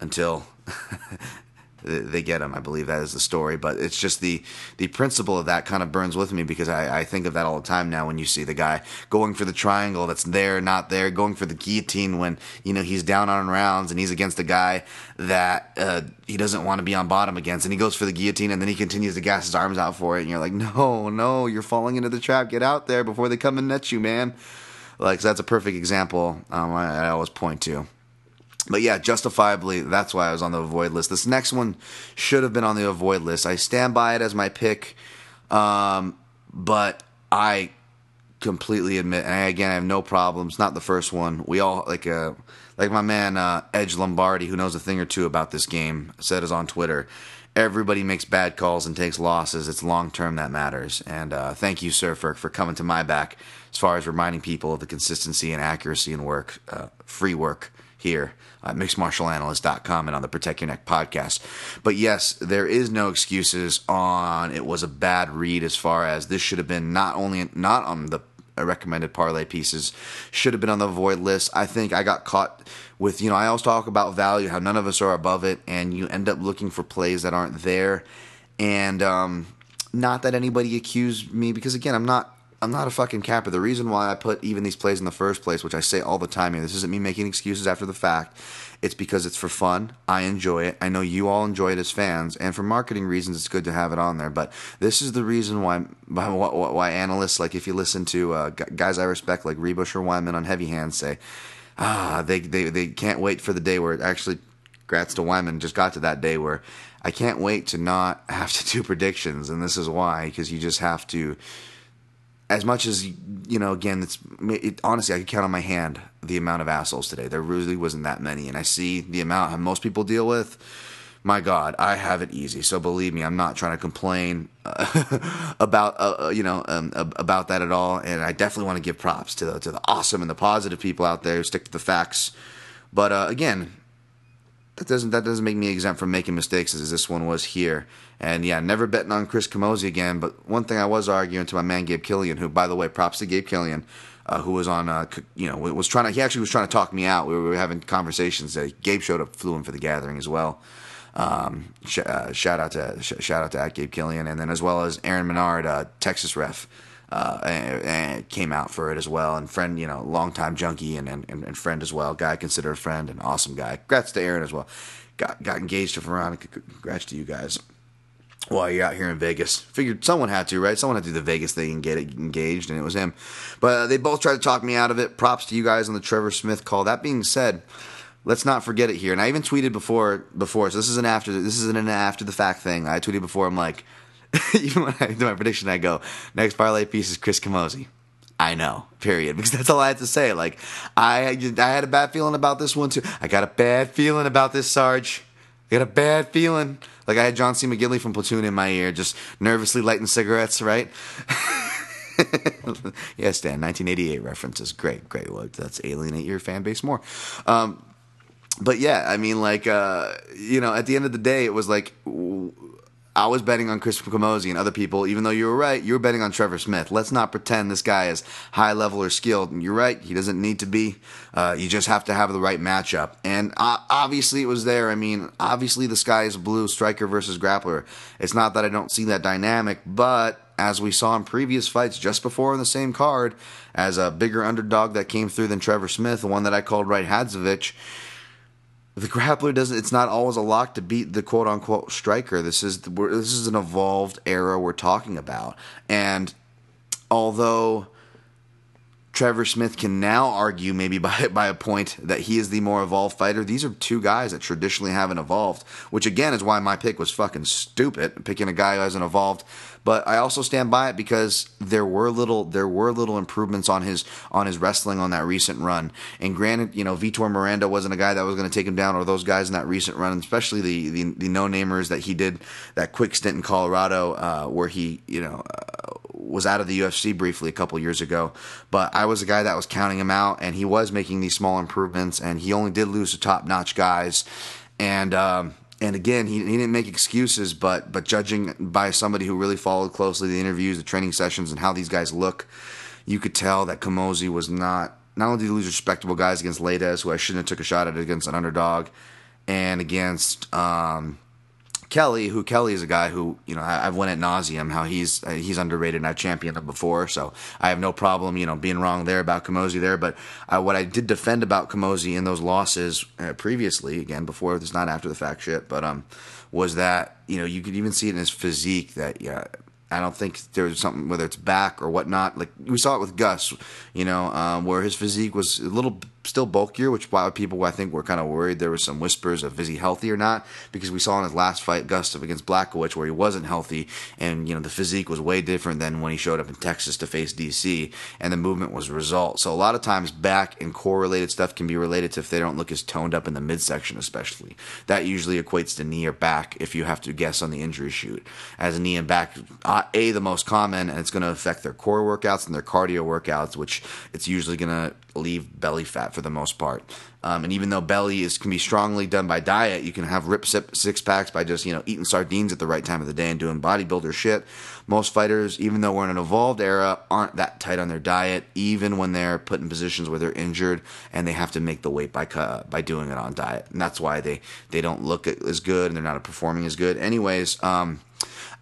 until they get him. I believe that is the story, but it's just the the principle of that kind of burns with me because I, I think of that all the time now. When you see the guy going for the triangle that's there, not there, going for the guillotine when you know he's down on rounds and he's against a guy that uh, he doesn't want to be on bottom against, and he goes for the guillotine and then he continues to gas his arms out for it, and you're like, no, no, you're falling into the trap. Get out there before they come and net you, man. Like that's a perfect example. Um, I, I always point to. But yeah, justifiably, that's why I was on the avoid list. This next one should have been on the avoid list. I stand by it as my pick, um, but I completely admit, and I, again, I have no problems. Not the first one. We all like uh, like my man uh, Edge Lombardi, who knows a thing or two about this game, said is on Twitter. Everybody makes bad calls and takes losses. It's long term that matters. And uh, thank you, sir, for, for coming to my back as far as reminding people of the consistency and accuracy and work, uh, free work here at mixedmartialanalyst.com and on the Protect Your Neck podcast. But yes, there is no excuses on it was a bad read as far as this should have been not only not on the recommended parlay pieces should have been on the void list. I think I got caught with, you know, I always talk about value, how none of us are above it, and you end up looking for plays that aren't there. And um, not that anybody accused me, because again, I'm not. I'm not a fucking capper. The reason why I put even these plays in the first place, which I say all the time here, this isn't me making excuses after the fact. It's because it's for fun. I enjoy it. I know you all enjoy it as fans, and for marketing reasons, it's good to have it on there. But this is the reason why why, why analysts, like if you listen to uh, guys I respect, like Rebush or Wyman on Heavy Hands, say, ah, they, they they can't wait for the day where it actually, grats to Wyman, just got to that day where I can't wait to not have to do predictions, and this is why because you just have to as much as you know, again, it's it, honestly I could count on my hand the amount of assholes today. There really wasn't that many, and I see the amount most people deal with. My God, I have it easy. So believe me, I'm not trying to complain uh, about uh, uh you know um, about that at all. And I definitely want to give props to the, to the awesome and the positive people out there who stick to the facts. But uh, again, that doesn't that doesn't make me exempt from making mistakes as this one was here. And yeah, never betting on Chris Camozzi again. But one thing I was arguing to my man Gabe Killian, who by the way, props to Gabe Killian, uh, who was on, uh, you know, was trying to. He actually was trying to talk me out. We were having conversations. Uh, Gabe showed up, flew in for the gathering as well. Um, sh- uh, shout out to sh- shout out to at Gabe Killian, and then as well as Aaron Menard, uh, Texas ref. Uh, and, and, came out for it as well. And friend, you know, longtime junkie and, and, and friend as well. Guy I consider a friend and awesome guy. Congrats to Aaron as well. Got got engaged to Veronica. Congrats to you guys. While you're out here in Vegas, figured someone had to, right? Someone had to do the Vegas thing and get it engaged, and it was him. But uh, they both tried to talk me out of it. Props to you guys on the Trevor Smith call. That being said, let's not forget it here. And I even tweeted before, before. So this is an after. This is an after the fact thing. I tweeted before. I'm like, even when I do my prediction, I go, next parlay piece is Chris Camozzi. I know, period. Because that's all I had to say. Like, I, I had a bad feeling about this one too. I got a bad feeling about this, Sarge. I got a bad feeling. Like I had John C. McGinley from Platoon in my ear, just nervously lighting cigarettes, right? yes, Dan, 1988 references. Great, great. Well, that's alienate your fan base more. Um, but yeah, I mean, like, uh, you know, at the end of the day, it was like I was betting on Chris Camozzi and other people, even though you were right, you were betting on Trevor Smith. Let's not pretend this guy is high level or skilled. You're right, he doesn't need to be. Uh, you just have to have the right matchup. And uh, obviously, it was there. I mean, obviously, the sky is blue, striker versus grappler. It's not that I don't see that dynamic, but as we saw in previous fights just before in the same card, as a bigger underdog that came through than Trevor Smith, the one that I called Right Hadzovic the grappler doesn't it's not always a lock to beat the quote unquote striker this is this is an evolved era we're talking about and although Trevor Smith can now argue maybe by by a point that he is the more evolved fighter. These are two guys that traditionally haven't evolved, which again is why my pick was fucking stupid, picking a guy who hasn't evolved but I also stand by it because there were little there were little improvements on his on his wrestling on that recent run. And granted, you know, Vitor Miranda wasn't a guy that was going to take him down, or those guys in that recent run, especially the the, the no namers that he did that quick stint in Colorado, uh, where he you know. Uh, was out of the UFC briefly a couple years ago, but I was a guy that was counting him out, and he was making these small improvements, and he only did lose to top notch guys, and um, and again, he, he didn't make excuses, but but judging by somebody who really followed closely the interviews, the training sessions, and how these guys look, you could tell that Camozzi was not. Not only did he lose respectable guys against Lades, who I shouldn't have took a shot at against an underdog, and against um, Kelly, who Kelly is a guy who you know I, have went at nauseum how he's uh, he's underrated and I've championed him before, so I have no problem you know being wrong there about Camozzi there. But uh, what I did defend about Camozzi in those losses uh, previously, again before this not after the fact shit, but um was that you know you could even see it in his physique that yeah I don't think there's something whether it's back or whatnot. Like we saw it with Gus, you know, um, where his physique was a little still bulkier, which why people I think were kind of worried. There was some whispers of is he healthy or not because we saw in his last fight, Gustav against Blachowicz, where he wasn't healthy, and you know the physique was way different than when he showed up in Texas to face DC, and the movement was a result. So a lot of times back and core related stuff can be related to if they don't look as toned up in the midsection, especially. That usually equates to knee or back if you have to guess on the injury shoot. As knee and back, uh, a the most common, and it's going to affect their core workouts and their cardio workouts, which it's usually going to leave belly fat for the most part. Um, and even though belly is can be strongly done by diet, you can have rip six packs by just you know eating sardines at the right time of the day and doing bodybuilder shit. Most fighters, even though we're in an evolved era, aren't that tight on their diet, even when they're put in positions where they're injured and they have to make the weight by by doing it on diet. And that's why they they don't look as good and they're not performing as good. Anyways. Um,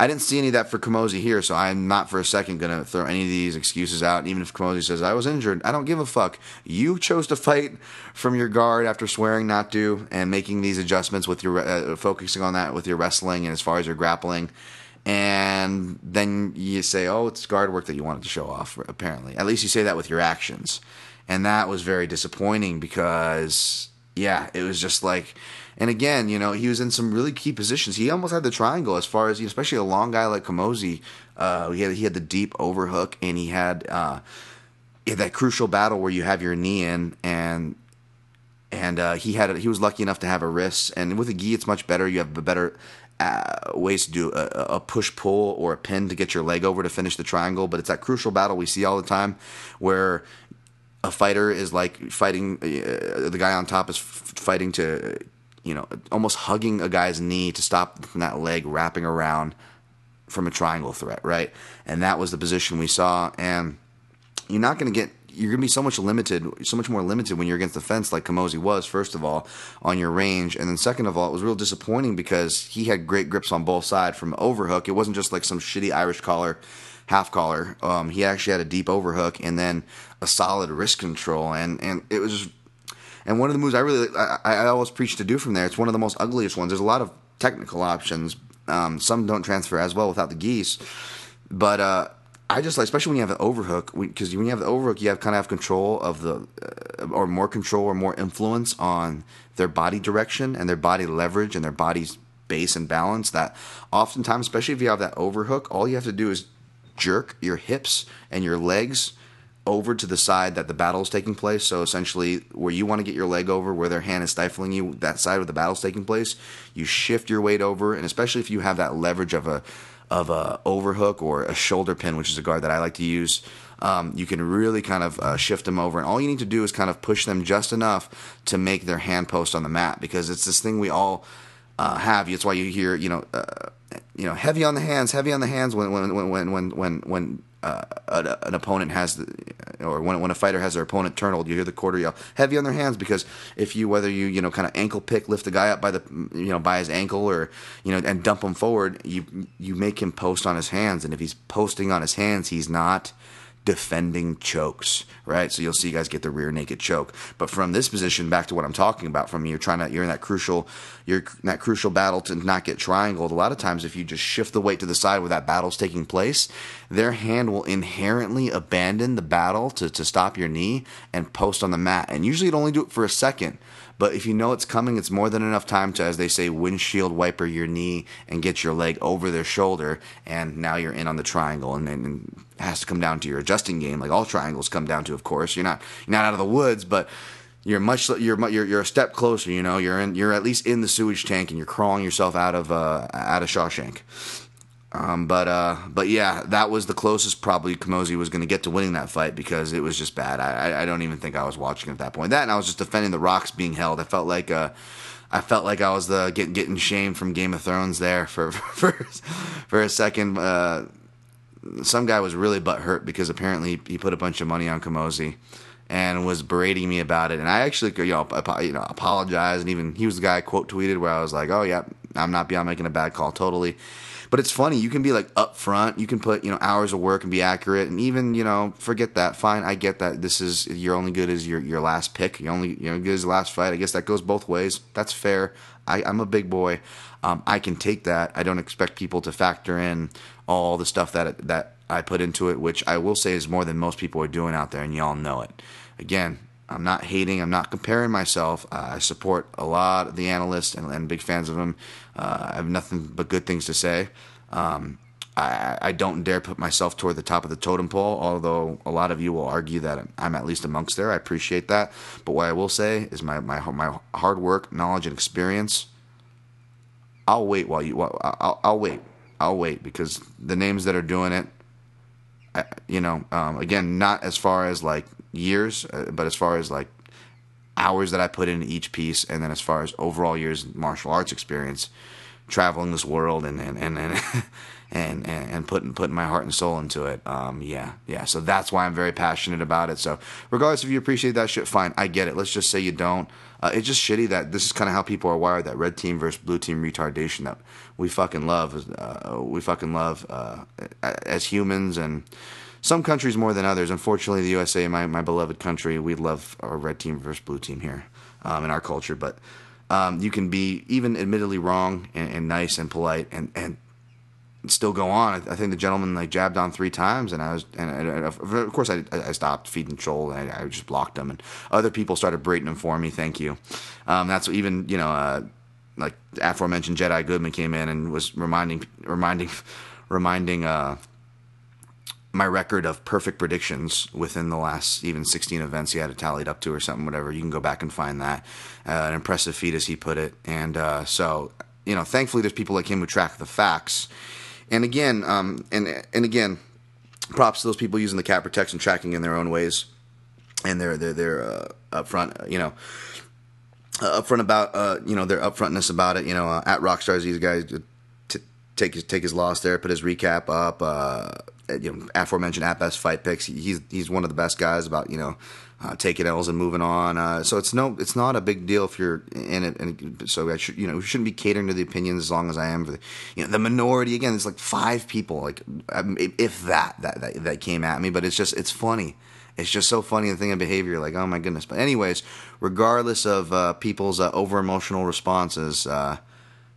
I didn't see any of that for Camozzi here, so I'm not for a second going to throw any of these excuses out. Even if Camozzi says, I was injured, I don't give a fuck. You chose to fight from your guard after swearing not to and making these adjustments with your, uh, focusing on that with your wrestling and as far as your grappling. And then you say, oh, it's guard work that you wanted to show off, apparently. At least you say that with your actions. And that was very disappointing because, yeah, it was just like and again, you know, he was in some really key positions. He almost had the triangle as far as, especially a long guy like Camozzi. Uh, he had he had the deep overhook, and he had, uh, he had that crucial battle where you have your knee in, and and uh, he had he was lucky enough to have a wrist. And with a gi, it's much better. You have a better uh, ways to do a, a, push pull or a pin to get your leg over to finish the triangle. But it's that crucial battle we see all the time where a fighter is like fighting uh, the guy on top is f- fighting to you know, almost hugging a guy's knee to stop that leg wrapping around from a triangle threat, right? And that was the position we saw. And you're not going to get, you're going to be so much limited, so much more limited when you're against the fence like Camozzi was, first of all, on your range. And then second of all, it was real disappointing because he had great grips on both sides from overhook. It wasn't just like some shitty Irish collar, half collar. Um, he actually had a deep overhook and then a solid wrist control. And, and it was and one of the moves I really I, I always preach to do from there. It's one of the most ugliest ones. There's a lot of technical options. Um, some don't transfer as well without the geese, but uh, I just like, especially when you have an overhook, because when you have the overhook, you have kind of have control of the, uh, or more control or more influence on their body direction and their body leverage and their body's base and balance. That oftentimes, especially if you have that overhook, all you have to do is jerk your hips and your legs over to the side that the battle is taking place. So essentially, where you want to get your leg over, where their hand is stifling you, that side where the battle is taking place, you shift your weight over, and especially if you have that leverage of a of a overhook or a shoulder pin, which is a guard that I like to use. Um, you can really kind of uh, shift them over, and all you need to do is kind of push them just enough to make their hand post on the mat because it's this thing we all uh, have. It's why you hear, you know, uh, you know, heavy on the hands, heavy on the hands when when when when when when uh, an, opponent has, the, or when, when a fighter has their opponent turned, you hear the quarter yell heavy on their hands because if you whether you you know kind of ankle pick, lift the guy up by the you know by his ankle or you know and dump him forward, you you make him post on his hands, and if he's posting on his hands, he's not defending chokes, right? So you'll see you guys get the rear naked choke. But from this position, back to what I'm talking about, from you're trying to you're in that crucial you're in that crucial battle to not get triangled. A lot of times, if you just shift the weight to the side where that battle's taking place, their hand will inherently abandon the battle to to stop your knee and post on the mat. And usually, it only do it for a second. But if you know it's coming, it's more than enough time to, as they say, windshield wiper your knee and get your leg over their shoulder, and now you're in on the triangle, and then it has to come down to your adjusting game, like all triangles come down to. Of course, you're not you're not out of the woods, but you're much you're you're you're a step closer. You know, you're in you're at least in the sewage tank, and you're crawling yourself out of uh, out of Shawshank. Um, but uh, but yeah, that was the closest probably Camozzi was going to get to winning that fight because it was just bad. I, I don't even think I was watching at that point. That and I was just defending the rocks being held. I felt like uh, I felt like I was the getting getting shamed from Game of Thrones there for for for a second. Uh, some guy was really butthurt because apparently he put a bunch of money on Camozzi and was berating me about it. And I actually, you know, you know, apologized. And even he was the guy I quote tweeted where I was like, "Oh yeah, I'm not beyond making a bad call, totally." But it's funny. You can be like upfront. You can put you know hours of work and be accurate, and even you know forget that. Fine, I get that. This is you're only good as your your last pick. You only you know good as the last fight. I guess that goes both ways. That's fair. I, I'm a big boy. Um, I can take that. I don't expect people to factor in all the stuff that that I put into it, which I will say is more than most people are doing out there, and y'all know it. Again, I'm not hating. I'm not comparing myself. Uh, I support a lot of the analysts and, and big fans of them. Uh, I have nothing but good things to say. Um, I, I, don't dare put myself toward the top of the totem pole, although a lot of you will argue that I'm at least amongst there. I appreciate that. But what I will say is my, my, my hard work, knowledge, and experience. I'll wait while you. I'll, I'll wait. I'll wait because the names that are doing it, you know, um, again, not as far as like years, uh, but as far as like hours that I put in each piece, and then as far as overall years martial arts experience, traveling this world and and and and and, and putting putting my heart and soul into it. Um, yeah, yeah. So that's why I'm very passionate about it. So regardless if you appreciate that shit, fine. I get it. Let's just say you don't. Uh, it's just shitty that this is kind of how people are wired. That red team versus blue team retardation that we fucking love. Uh, we fucking love uh, as humans and some countries more than others. Unfortunately, the USA, my, my beloved country, we love our red team versus blue team here um, in our culture. But um, you can be even admittedly wrong and, and, nice and polite and, and still go on. I, I, think the gentleman like jabbed on three times, and I was and, and of course I, I stopped feeding troll and I, I, just blocked him, and other people started berating him for me. Thank you. Um, that's even you know. Uh, like aforementioned Jedi Goodman came in and was reminding, reminding, reminding uh, my record of perfect predictions within the last even 16 events he had it tallied up to or something, whatever. You can go back and find that. Uh, an impressive feat, as he put it. And uh, so, you know, thankfully there's people like him who track the facts. And again, um, and and again, props to those people using the cat protection tracking in their own ways, and they're they're they're uh, upfront, you know. Uh, upfront about uh, you know their upfrontness about it. You know, uh, at Rockstars, these guys t- take his take his loss there, put his recap up uh, you know, aforementioned at best fight picks. He's he's one of the best guys about you know uh, taking L's and moving on. Uh, so it's no, it's not a big deal if you're in it. And so I should, you know, we shouldn't be catering to the opinions as long as I am for the, you know, the minority. Again, it's like five people, like um, if that, that that that came at me. But it's just it's funny. It's just so funny the thing of behavior. Like oh my goodness. But anyways, regardless of uh, people's uh, over emotional responses uh,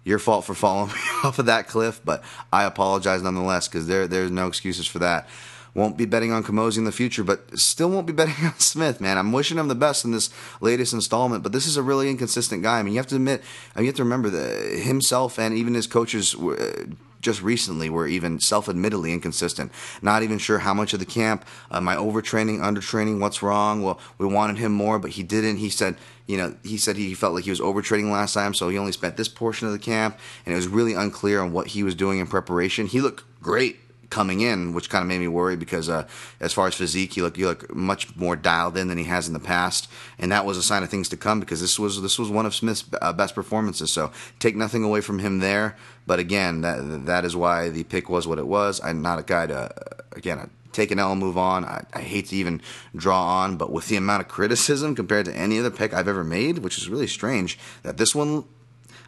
your fault for falling off of that cliff, but I apologize nonetheless because there there's no excuses for that. Won't be betting on Camozzi in the future, but still won't be betting on Smith, man. I'm wishing him the best in this latest installment, but this is a really inconsistent guy. I mean, you have to admit, I mean, you have to remember that himself and even his coaches uh, just recently were even self-admittedly inconsistent. Not even sure how much of the camp, uh, am I overtraining, undertraining, what's wrong? Well, we wanted him more, but he didn't. He said, you know, he said he felt like he was overtraining last time, so he only spent this portion of the camp, and it was really unclear on what he was doing in preparation. He looked great coming in, which kind of made me worry because uh, as far as physique, he looked you look much more dialed in than he has in the past, and that was a sign of things to come because this was this was one of Smith's uh, best performances. So take nothing away from him there, but again, that that is why the pick was what it was. I'm not a guy to again. Take an L and move on. I, I hate to even draw on, but with the amount of criticism compared to any other pick I've ever made, which is really strange, that this one,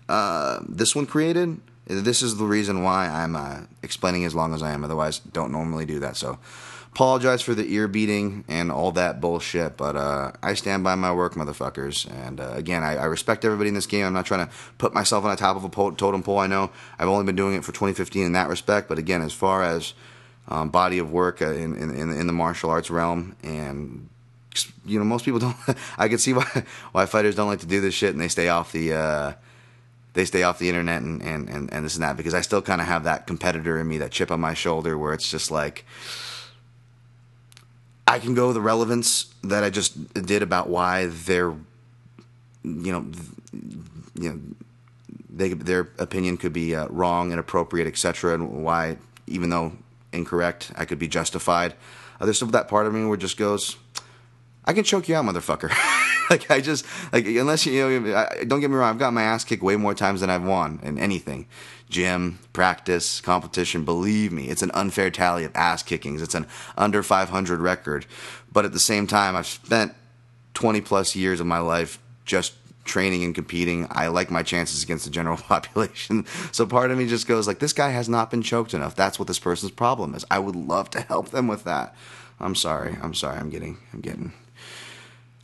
uh, this one created, this is the reason why I'm uh, explaining as long as I am. Otherwise, don't normally do that. So, apologize for the ear beating and all that bullshit. But uh, I stand by my work, motherfuckers. And uh, again, I, I, respect everybody in this game. I'm not trying to put myself on the top of a totem pole. I know I've only been doing it for 2015 in that respect. But again, as far as um, body of work uh, in, in in the martial arts realm and you know most people don't i can see why why fighters don't like to do this shit and they stay off the uh, they stay off the internet and, and, and, and this and that because I still kind of have that competitor in me, that chip on my shoulder where it's just like, I can go the relevance that I just did about why they're, you know, you know, they, their opinion could be uh, wrong, inappropriate, etc., and why, even though incorrect, I could be justified. Uh, there's still that part of me where just goes, I can choke you out, motherfucker. like I just like unless you, you know, I, don't get me wrong, I've got my ass kicked way more times than I've won in anything, gym, practice, competition. Believe me, it's an unfair tally of ass kickings. It's an under 500 record, but at the same time, I've spent 20 plus years of my life just training and competing, I like my chances against the general population. So part of me just goes like, this guy has not been choked enough. That's what this person's problem is. I would love to help them with that. I'm sorry. I'm sorry. I'm getting. I'm getting.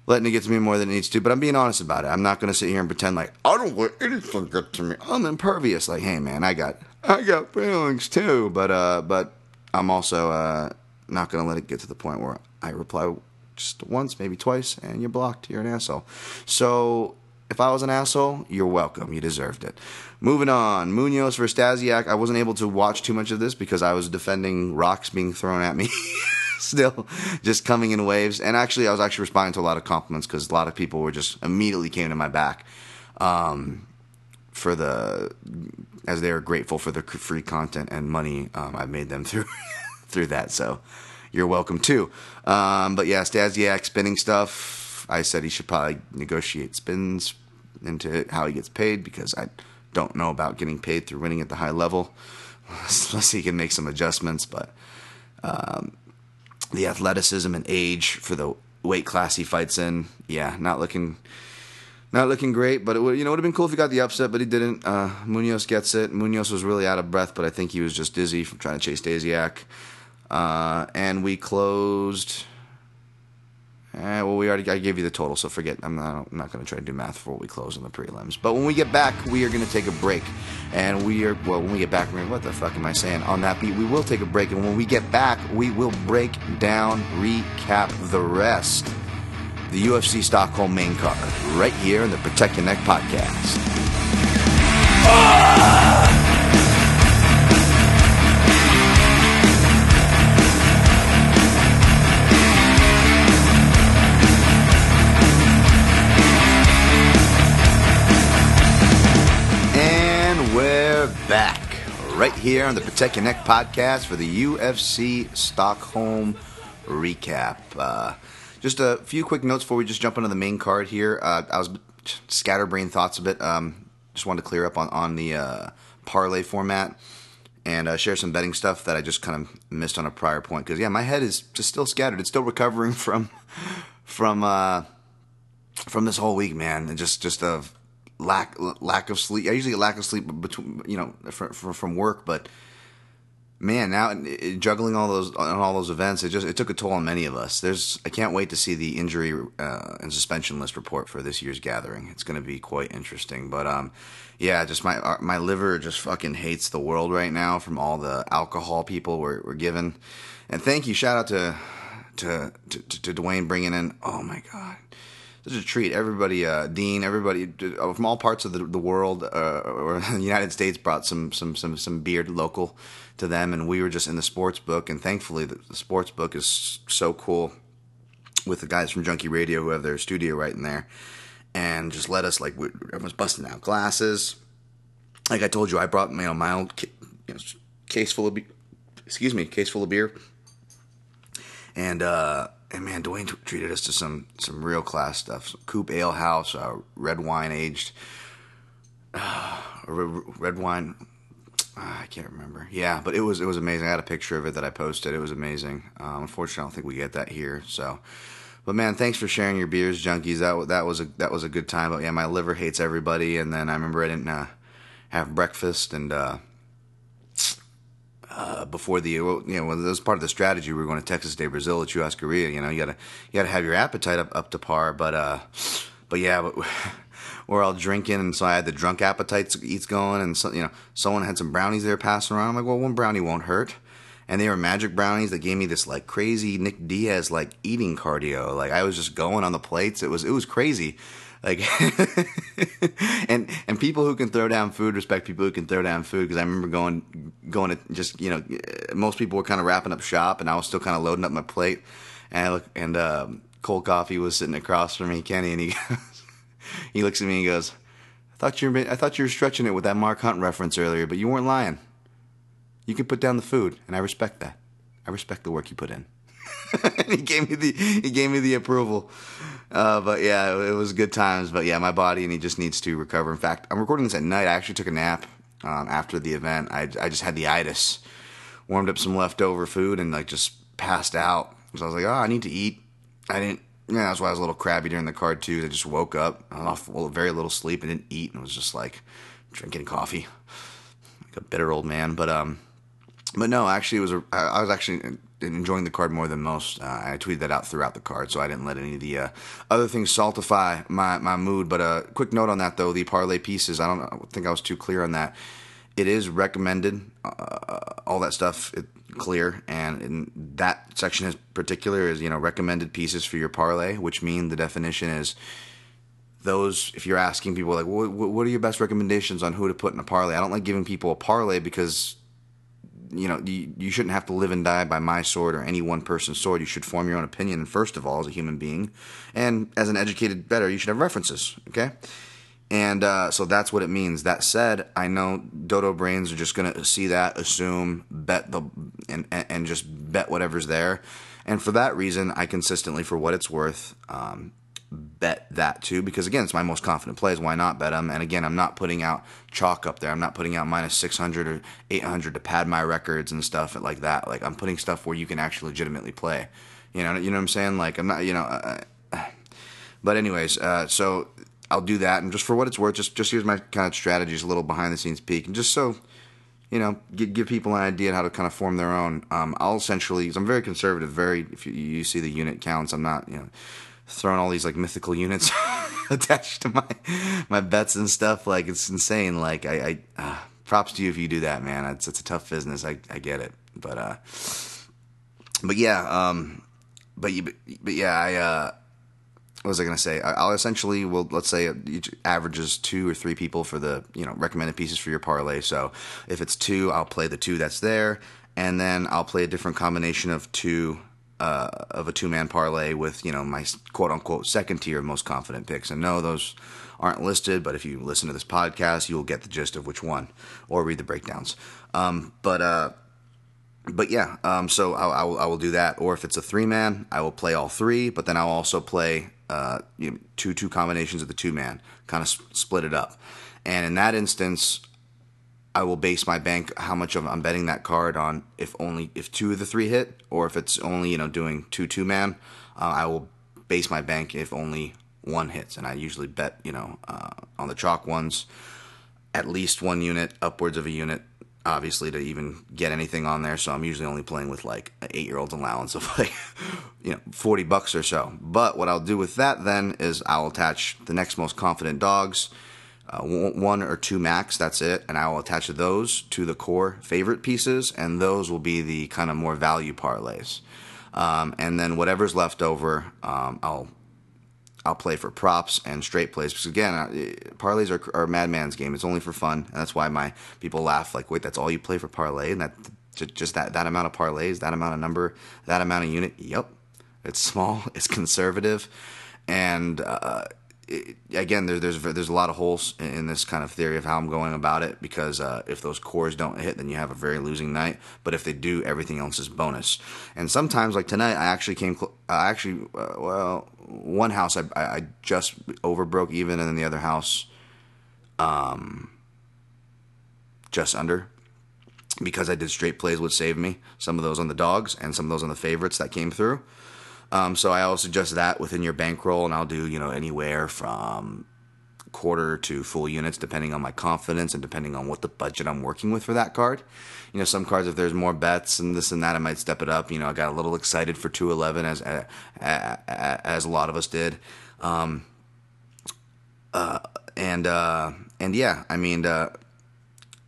Letting it get to me more than it needs to, but I'm being honest about it. I'm not going to sit here and pretend like I don't let anything get to me. I'm impervious. Like, hey man, I got I got feelings too, but uh, but I'm also uh, not going to let it get to the point where I reply just once, maybe twice, and you're blocked. You're an asshole. So if I was an asshole, you're welcome. You deserved it. Moving on. Munhoz versus Stasiak. I wasn't able to watch too much of this because I was defending rocks being thrown at me. Still, just coming in waves. And actually, I was actually responding to a lot of compliments because a lot of people were just immediately came to my back um, for the as they are grateful for the free content and money um, I made them through through that. So you're welcome too. Um, but yeah, Stasiak spinning stuff. I said he should probably negotiate spins into how he gets paid because I don't know about getting paid through winning at the high level unless he can make some adjustments. But um, the athleticism and age for the weight class he fights in, yeah, not looking. Not looking great, but it would you know would have been cool if he got the upset, but he didn't. Uh, Munhoz gets it. Munhoz was really out of breath, but I think he was just dizzy from trying to chase Stasiak. Uh, and we closed. Eh, well, we already I gave you the total, so forget. I'm not, I'm not going to try to do math before we close on the prelims. But when we get back, we are going to take a break, and we are well. When we get back, what the fuck am I saying? On that beat, we will take a break, and when we get back, we will break down, recap the rest. The UFC Stockholm main card, right here in the Protect Your Neck podcast. And here on the Protect Your Neck podcast for the UFC Stockholm recap. Uh, just a few quick notes before we just jump into the main card here. Uh, I was scatterbrain thoughts a bit. Um, just wanted to clear up on on the uh, parlay format and uh, share some betting stuff that I just kind of missed on a prior point. Because yeah, my head is just still scattered. It's still recovering from from uh, from this whole week, man. And just just a lack lack of sleep. I usually get lack of sleep between you know from from work, but man, now juggling all those on all those events, it just it took a toll on many of us. There's I can't wait to see the injury uh, and suspension list report for this year's gathering. It's going to be quite interesting. But um, yeah, just my uh, my liver just fucking hates the world right now from all the alcohol people were were given. And thank you, shout out to to to, to Dwayne bringing in. Oh my god. Such a treat. Everybody, uh, Dean, everybody from all parts of the, the world uh, or the United States brought some some some some beer local to them, and we were just in the sports book. And thankfully, the, the sports book is so cool with the guys from Junkie Radio who have their studio right in there, and just let us like everyone's busting out glasses. Like I told you, I brought you know my own you know, case full of be- excuse me case full of beer, and uh, and man, Dwayne t- treated us to some some real class stuff. Some Coop Ale House, uh, red wine aged, uh, red wine. Uh, I can't remember. Yeah, but it was it was amazing. I had a picture of it that I posted. It was amazing. Um, unfortunately, I don't think we get that here. So, but man, thanks for sharing your beers, junkies. That that was a that was a good time. But yeah, my liver hates everybody. And then I remember I didn't uh, have breakfast and. Uh, before the you know that was part of the strategy. We were going to Texas de Brazil, at Churrascaria. You know, you gotta you gotta have your appetite up, up to par. But uh, but yeah, but we're all drinking, and so I had the drunk appetites eats going, and so, you know, someone had some brownies they were passing around. I'm like, well, one brownie won't hurt. And they were magic brownies that gave me this like crazy Nick Diaz like eating cardio. Like I was just going on the plates. It was it was crazy. Like and and people who can throw down food respect people who can throw down food because I remember going going to just you know most people were kind of wrapping up shop and I was still kind of loading up my plate and I look and um, cold coffee was sitting across from me Kenny and he goes, he looks at me and goes I thought you were I thought you were stretching it with that Mark Hunt reference earlier but you weren't lying. You can put down the food and I respect that. I respect the work you put in. He gave me the he gave me the approval. Uh, but yeah, it was good times. But yeah, my body and he just needs to recover. In fact, I'm recording this at night. I actually took a nap um, after the event. I I just had the itis, warmed up some leftover food and like just passed out. So I was like, oh, I need to eat. I didn't yeah, that's why I was a little crabby during the card too. I just woke up I off very little sleep and didn't eat, and was just like drinking coffee, like a bitter old man. But um, but no, actually, it was a, I was actually enjoying the card more than most. Uh, I tweeted that out throughout the card, so I didn't let any of the uh, other things saltify my my mood. But a uh, quick note on that though, the parlay pieces. I don't, think I was too clear on that. It is recommended, uh, all that stuff. It, clear and in that section in particular is you know recommended pieces for your parlay which mean the definition is those if you're asking people like what, what are your best recommendations on who to put in a parlay i don't like giving people a parlay because you know you, you shouldn't have to live and die by my sword or any one person's sword you should form your own opinion first of all as a human being and as an educated better you should have references okay and uh, so that's what it means. That said, I know dodo brains are just going to see that, assume, bet the, and, and just bet whatever's there. And for that reason, I consistently, for what it's worth, um, bet that too. Because again, it's my most confident plays. Why not bet them? And again, I'm not putting out chalk up there. I'm not putting out minus 600 or 800 to pad my records and stuff like that. Like I'm putting stuff where you can actually legitimately play. You know, you know what I'm saying? Like I'm not, you know. Uh, but anyways, uh, so I'll do that. And just for what it's worth, just just here's my kind of strategies, a little behind the scenes peek, and just so you know, give, give people an idea how to kind of form their own. Um, I'll essentially, because I'm very conservative, very if you, you see the unit counts, I'm not you know throwing all these like mythical units attached to my my bets and stuff. Like it's insane. Like I, I uh, props to you if you do that, man. It's it's a tough business. I I get it, but uh, but yeah, um, but you, but yeah, I uh what was I going to say? I'll essentially well, let's say each averages two or three people for the you know recommended pieces for your parlay. So if it's two, I'll play the two that's there, and then I'll play a different combination of two uh, of a two man parlay with you know my quote unquote second tier most confident picks. And no, those aren't listed, but if you listen to this podcast, you'll get the gist of which one or read the breakdowns. Um, but uh, but yeah, um, so I, I, will, I will do that. Or if it's a three man, I will play all three, but then I'll also play uh, you know, two two combinations of the two man, kind of split it up. And in that instance, I will base my bank how much of I'm betting that card on if only if two of the three hit, or if it's only you know doing two two man. Uh, I will base my bank if only one hits, and I usually bet you know uh, on the chalk ones at least one unit, upwards of a unit obviously to even get anything on there. So I'm usually only playing with like an eight year old's allowance of like, you know, 40 bucks or so. But what I'll do with that then is I'll attach the next most confident dogs, uh, one or two max, that's it. And I will attach those to the core favorite pieces, and those will be the kind of more value parlays. Um, and then whatever's left over, um, I'll I'll play for props and straight plays because again, uh, parlays are, are madman's game. It's only for fun, and that's why my people laugh. Like, wait, that's all you play for parlay, and that just that that amount of parlays, that amount of number, that amount of unit. Yep, it's small, it's conservative, and uh, it, again, there, there's there's a lot of holes in, this kind of theory of how I'm going about it because uh, if those cores don't hit, then you have a very losing night. But if they do, everything else is bonus. And sometimes, like tonight, I actually came. Cl- I actually, uh, well, one house I, I just over broke even, and then the other house, um, just under because I did straight plays would save me. Some of those on the dogs and some of those on the favorites that came through. Um, so I always suggest that within your bankroll, and I'll do you know anywhere from quarter to full units depending on my confidence and depending on what the budget I'm working with for that card. You know, some cards if there's more bets and this and that, I might step it up. You know, I got a little excited for 211 as as a lot of us did. Um, uh, and uh, and yeah, I mean. Uh,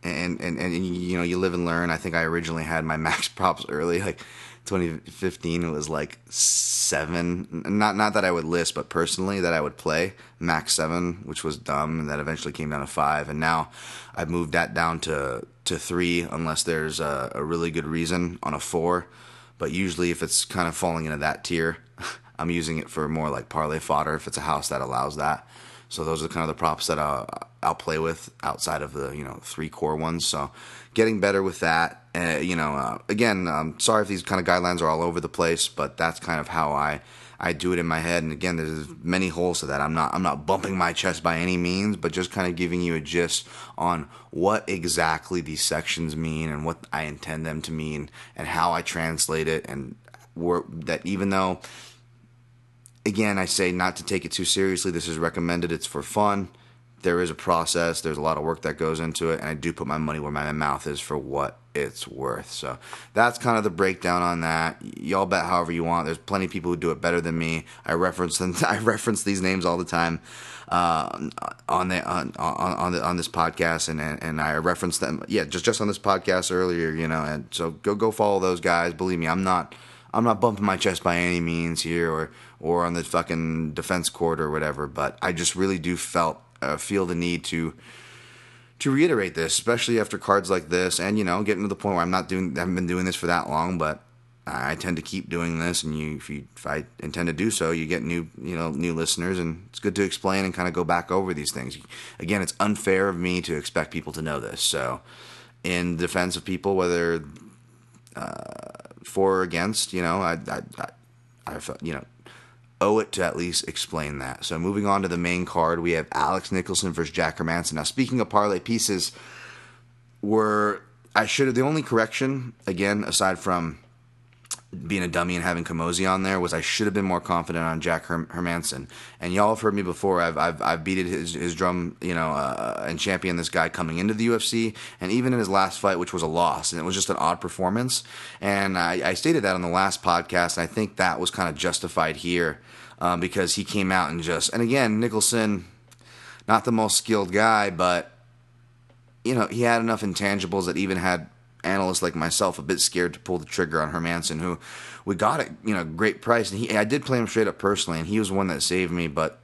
and, and and you know you live and learn. I think I originally had my max props early, like 2015 it was like seven not not that i would list but personally that i would play max seven which was dumb and that eventually came down to five and now i've moved that down to to three unless there's a, a really good reason on a four but usually if it's kind of falling into that tier i'm using it for more like parlay fodder if it's a house that allows that so those are kind of the props that I'll, I'll play with outside of the you know three core ones. So getting better with that. Uh, you know, uh, again, I'm sorry if these kind of guidelines are all over the place, but that's kind of how I I do it in my head. And again, there's many holes to that. I'm not I'm not bumping my chest by any means, but just kind of giving you a gist on what exactly these sections mean and what I intend them to mean and how I translate it and that even though again, I say not to take it too seriously. This is recommended. It's for fun. There is a process. There's a lot of work that goes into it, and I do put my money where my mouth is for what it's worth. So that's kind of the breakdown on that. Y'all bet however you want. There's plenty of people who do it better than me. I reference them. I reference these names all the time uh, on the on on on, the, on this podcast, and, and I reference them. Yeah, just just on this podcast earlier, you know. And so go go follow those guys. Believe me, I'm not. I'm not bumping my chest by any means here, or or on the fucking defense court or whatever. But I just really do felt uh, feel the need to to reiterate this, especially after cards like this, and you know, getting to the point where I'm not doing, I haven't been doing this for that long, but I tend to keep doing this, and you, if you, if I intend to do so, you get new, you know, new listeners, and it's good to explain and kind of go back over these things. Again, it's unfair of me to expect people to know this. So, in defense of people, whether uh, for or against, you know, I, I, I, I felt, you know, owe it to at least explain that. So moving on to the main card, we have Alex Nicholson versus Jack Hermansson. Now, speaking of parlay pieces, were I should have the only correction again aside from being a dummy and having Kamosi on there was I should have been more confident on Jack Herm- Hermansson. And y'all have heard me before. I've I've I've beated his his drum, you know, uh, and championed this guy coming into the UFC, and even in his last fight, which was a loss, and it was just an odd performance. And I, I stated that on the last podcast, and I think that was kind of justified here um, because he came out and just and again Nicholson, not the most skilled guy, but you know he had enough intangibles that even had analysts like myself a bit scared to pull the trigger on Hermansson, who we got at you know great price, and he I did play him straight up personally, and he was one that saved me, but.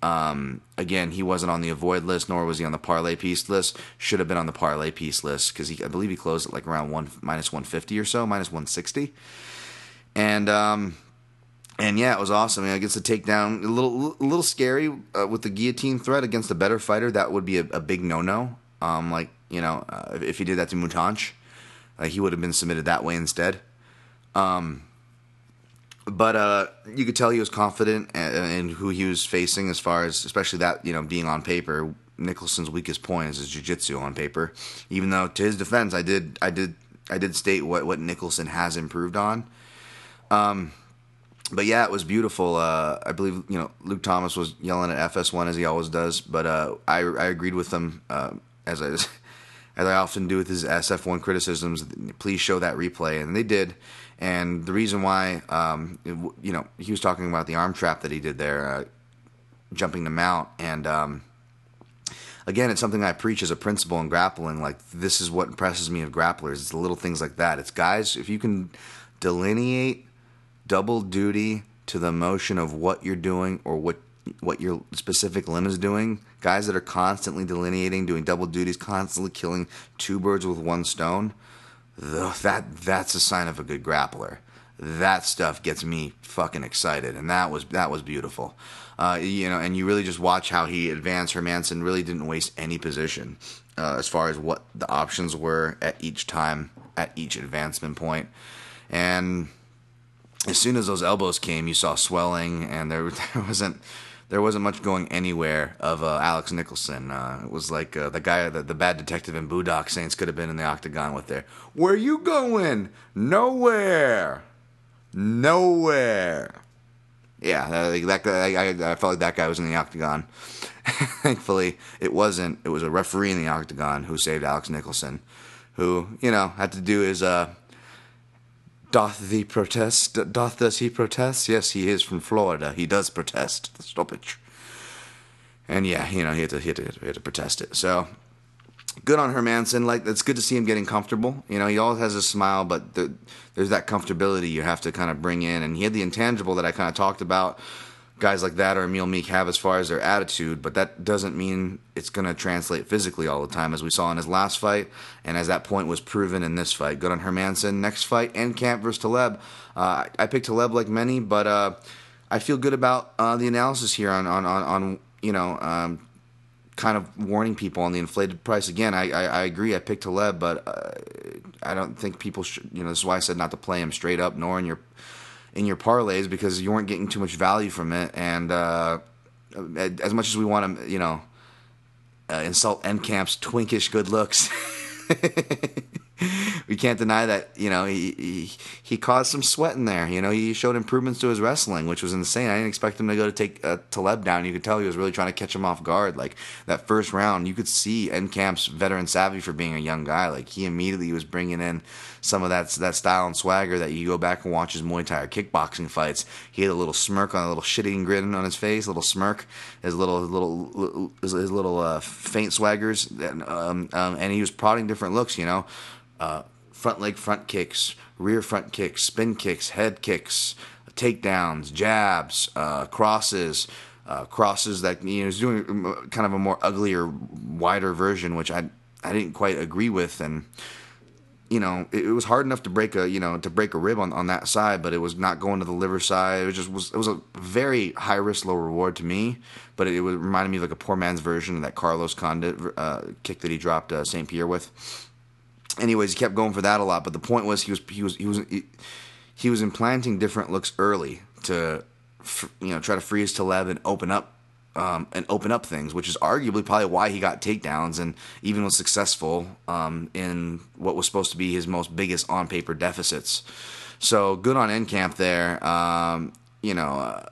Um, again, he wasn't on the avoid list, nor was he on the parlay piece list. Should have been on the parlay piece list because I believe he closed at like around one minus one fifty or so, minus one sixty. And um, and yeah, it was awesome. I, I guess the takedown a little a little scary uh, with the guillotine threat against a better fighter. That would be a, a big no no. Um, like you know, uh, if he did that to Mutanch, like he would have been submitted that way instead. Um, but uh, you could tell he was confident in, who he was facing, as far as especially that you know being on paper. Nicholson's weakest point is his jiu-jitsu on paper. Even though, to his defense, I did, I did, I did state what what Nicholson has improved on. Um, but yeah, it was beautiful. Uh, I believe you know Luke Thomas was yelling at FS1 as he always does, but uh, I I agreed with him uh, as I as I often do with his SF1 criticisms. Please show that replay, and they did. And the reason why, um, it, you know, he was talking about the arm trap that he did there, uh, jumping the mount, and um, again, it's something I preach as a principle in grappling. Like this is what impresses me of grapplers. It's the little things like that. It's guys if you can delineate double duty to the motion of what you're doing or what what your specific limb is doing. Guys that are constantly delineating, doing double duties, constantly killing two birds with one stone. That that's a sign of a good grappler. That stuff gets me fucking excited, and that was that was beautiful. Uh, you know, and you really just watch how he advanced. Hermansson really didn't waste any position uh, as far as what the options were at each time, at each advancement point, and as soon as those elbows came, you saw swelling, and there there wasn't there wasn't much going anywhere of uh, Alex Nicholson. Uh, it was like uh, the guy, the, the bad detective in Boondock Saints could have been in the octagon with there. Where you going? Nowhere. Nowhere. Yeah, that guy, I, I felt like that guy was in the octagon. Thankfully, it wasn't. It was a referee in the octagon who saved Alex Nicholson, who you know had to do his uh, Doth thee protest? Doth does he protest? Yes, he is from Florida. He does protest the stoppage. And yeah, you know, he had to, he had to, he had to protest it. So good on Hermansson. Like it's good to see him getting comfortable. You know, he always has a smile, but the, there's that comfortability you have to kind of bring in. And he had the intangible that I kind of talked about guys like that or Emil Meek have as far as their attitude, but that doesn't mean it's going to translate physically all the time, as we saw in his last fight, and as that point was proven in this fight. Good on Hermansson. Next fight, Enkamp versus Taleb. Uh, I picked Taleb like many, but uh, I feel good about uh, the analysis here on, on, on, on you know, um, kind of warning people on the inflated price. Again, I, I, I agree. I picked Taleb, but uh, I don't think people should, you know, this is why I said not to play him straight up, nor in your in your parlays because you weren't getting too much value from it. And uh, as much as we want to, you know, uh, insult Enkamp's twinkish good looks, we can't deny that you know he, he he caused some sweat in there. You know he showed improvements to his wrestling, which was insane. I didn't expect him to go to take uh, Taleb down. You could tell he was really trying to catch him off guard. Like that first round, you could see Enkamp's veteran savvy for being a young guy. Like he immediately was bringing in some of that that style and swagger that you go back and watch his Muay Thai or kickboxing fights. He had a little smirk on a little shitting grin on his face, a little smirk, his little little his, little uh, faint swaggers, and, um, um, and he was prodding different looks. You know uh, front leg front kicks, rear front kicks, spin kicks, head kicks, takedowns, jabs, uh, crosses, uh, crosses that you know he's doing kind of a more uglier, wider version, which I I didn't quite agree with, and you know it, it was hard enough to break a you know to break a rib on, on that side, but it was not going to the liver side. It was just was it was a very high risk, low reward to me, but it, it reminded me of like a poor man's version of that Carlos Condit uh, kick that he dropped uh, St. Pierre with anyways, he kept going for that a lot. But the point was, he was he was he was he, he was implanting different looks early to you know try to freeze Taleb and open up um, and open up things, which is arguably probably why he got takedowns and even was successful um, in what was supposed to be his most biggest on paper deficits. So good on Enkamp there. Um, you know. Uh,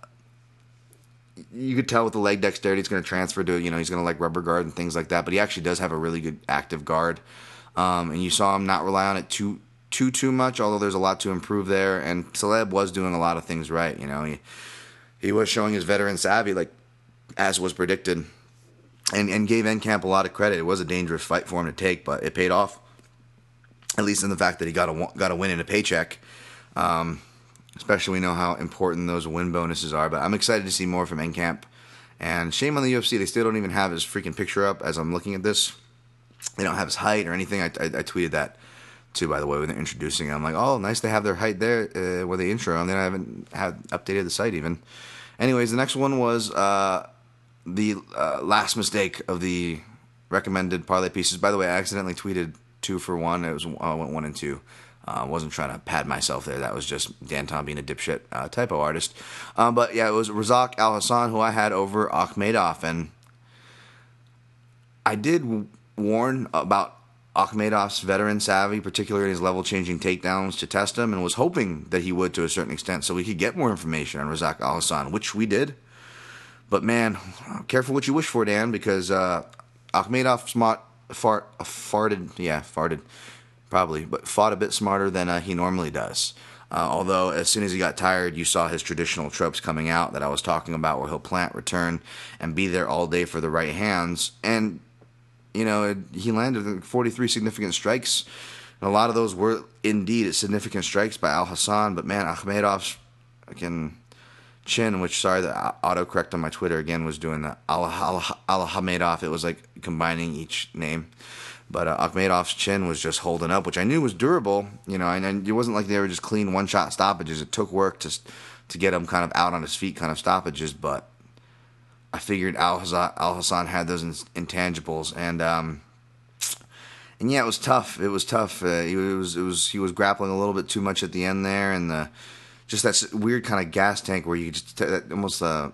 you could tell with the leg dexterity, it's going to transfer to you know he's going to like rubber guard and things like that. But he actually does have a really good active guard. Um, and you saw him not rely on it too too too much, although there's a lot to improve there. And Taleb was doing a lot of things right. You know, he he was showing his veteran savvy, like as was predicted, and and gave Enkamp a lot of credit. It was a dangerous fight for him to take, but it paid off. At least in the fact that he got a got a win and a paycheck. Um, especially we know how important those win bonuses are. But I'm excited to see more from Enkamp. And shame on the UFC, they still don't even have his freaking picture up as I'm looking at this they don't have his height or anything. I, I, I tweeted that too, by the way, when they're introducing him. I'm like, oh, nice to have their height there uh, where they intro, and then I haven't had updated the site even. Anyways, the next one was uh, the uh, last mistake of the recommended parlay pieces. By the way, I accidentally tweeted two for one. It was I went one and two. I uh, wasn't trying to pad myself there. That was just Dan Tom being a dipshit uh, typo artist. Um, but yeah, it was Razak Al Hassan who I had over Akhmedov, and I did warn about Akhmedov's veteran savvy, particularly his level changing takedowns, to test him, and was hoping that he would to a certain extent so we could get more information on Razak Al Hassan, which we did. But man, careful what you wish for, Dan, because uh, Akhmedov smart, fart, farted, yeah, farted, probably, but fought a bit smarter than uh, he normally does. Uh, although, as soon as he got tired, you saw his traditional tropes coming out that I was talking about, where he'll plant, return, and be there all day for the right hands. And you know, he landed 43 significant strikes. And a lot of those were indeed significant strikes by Al Hassan, But man, Akhmedov's chin, which sorry, the autocorrect on my Twitter again was doing the Al Ahmedov. It was like combining each name. But uh, Akhmedov's chin was just holding up, which I knew was durable. You know, and, and it wasn't like they were just clean one shot stoppages. It took work to to get him kind of out on his feet, kind of stoppages. But I figured Al Hassan had those intangibles, and um, and yeah, it was tough. It was tough. Uh, he was it was he was grappling a little bit too much at the end there, and the just that weird kind of gas tank where you just almost uh,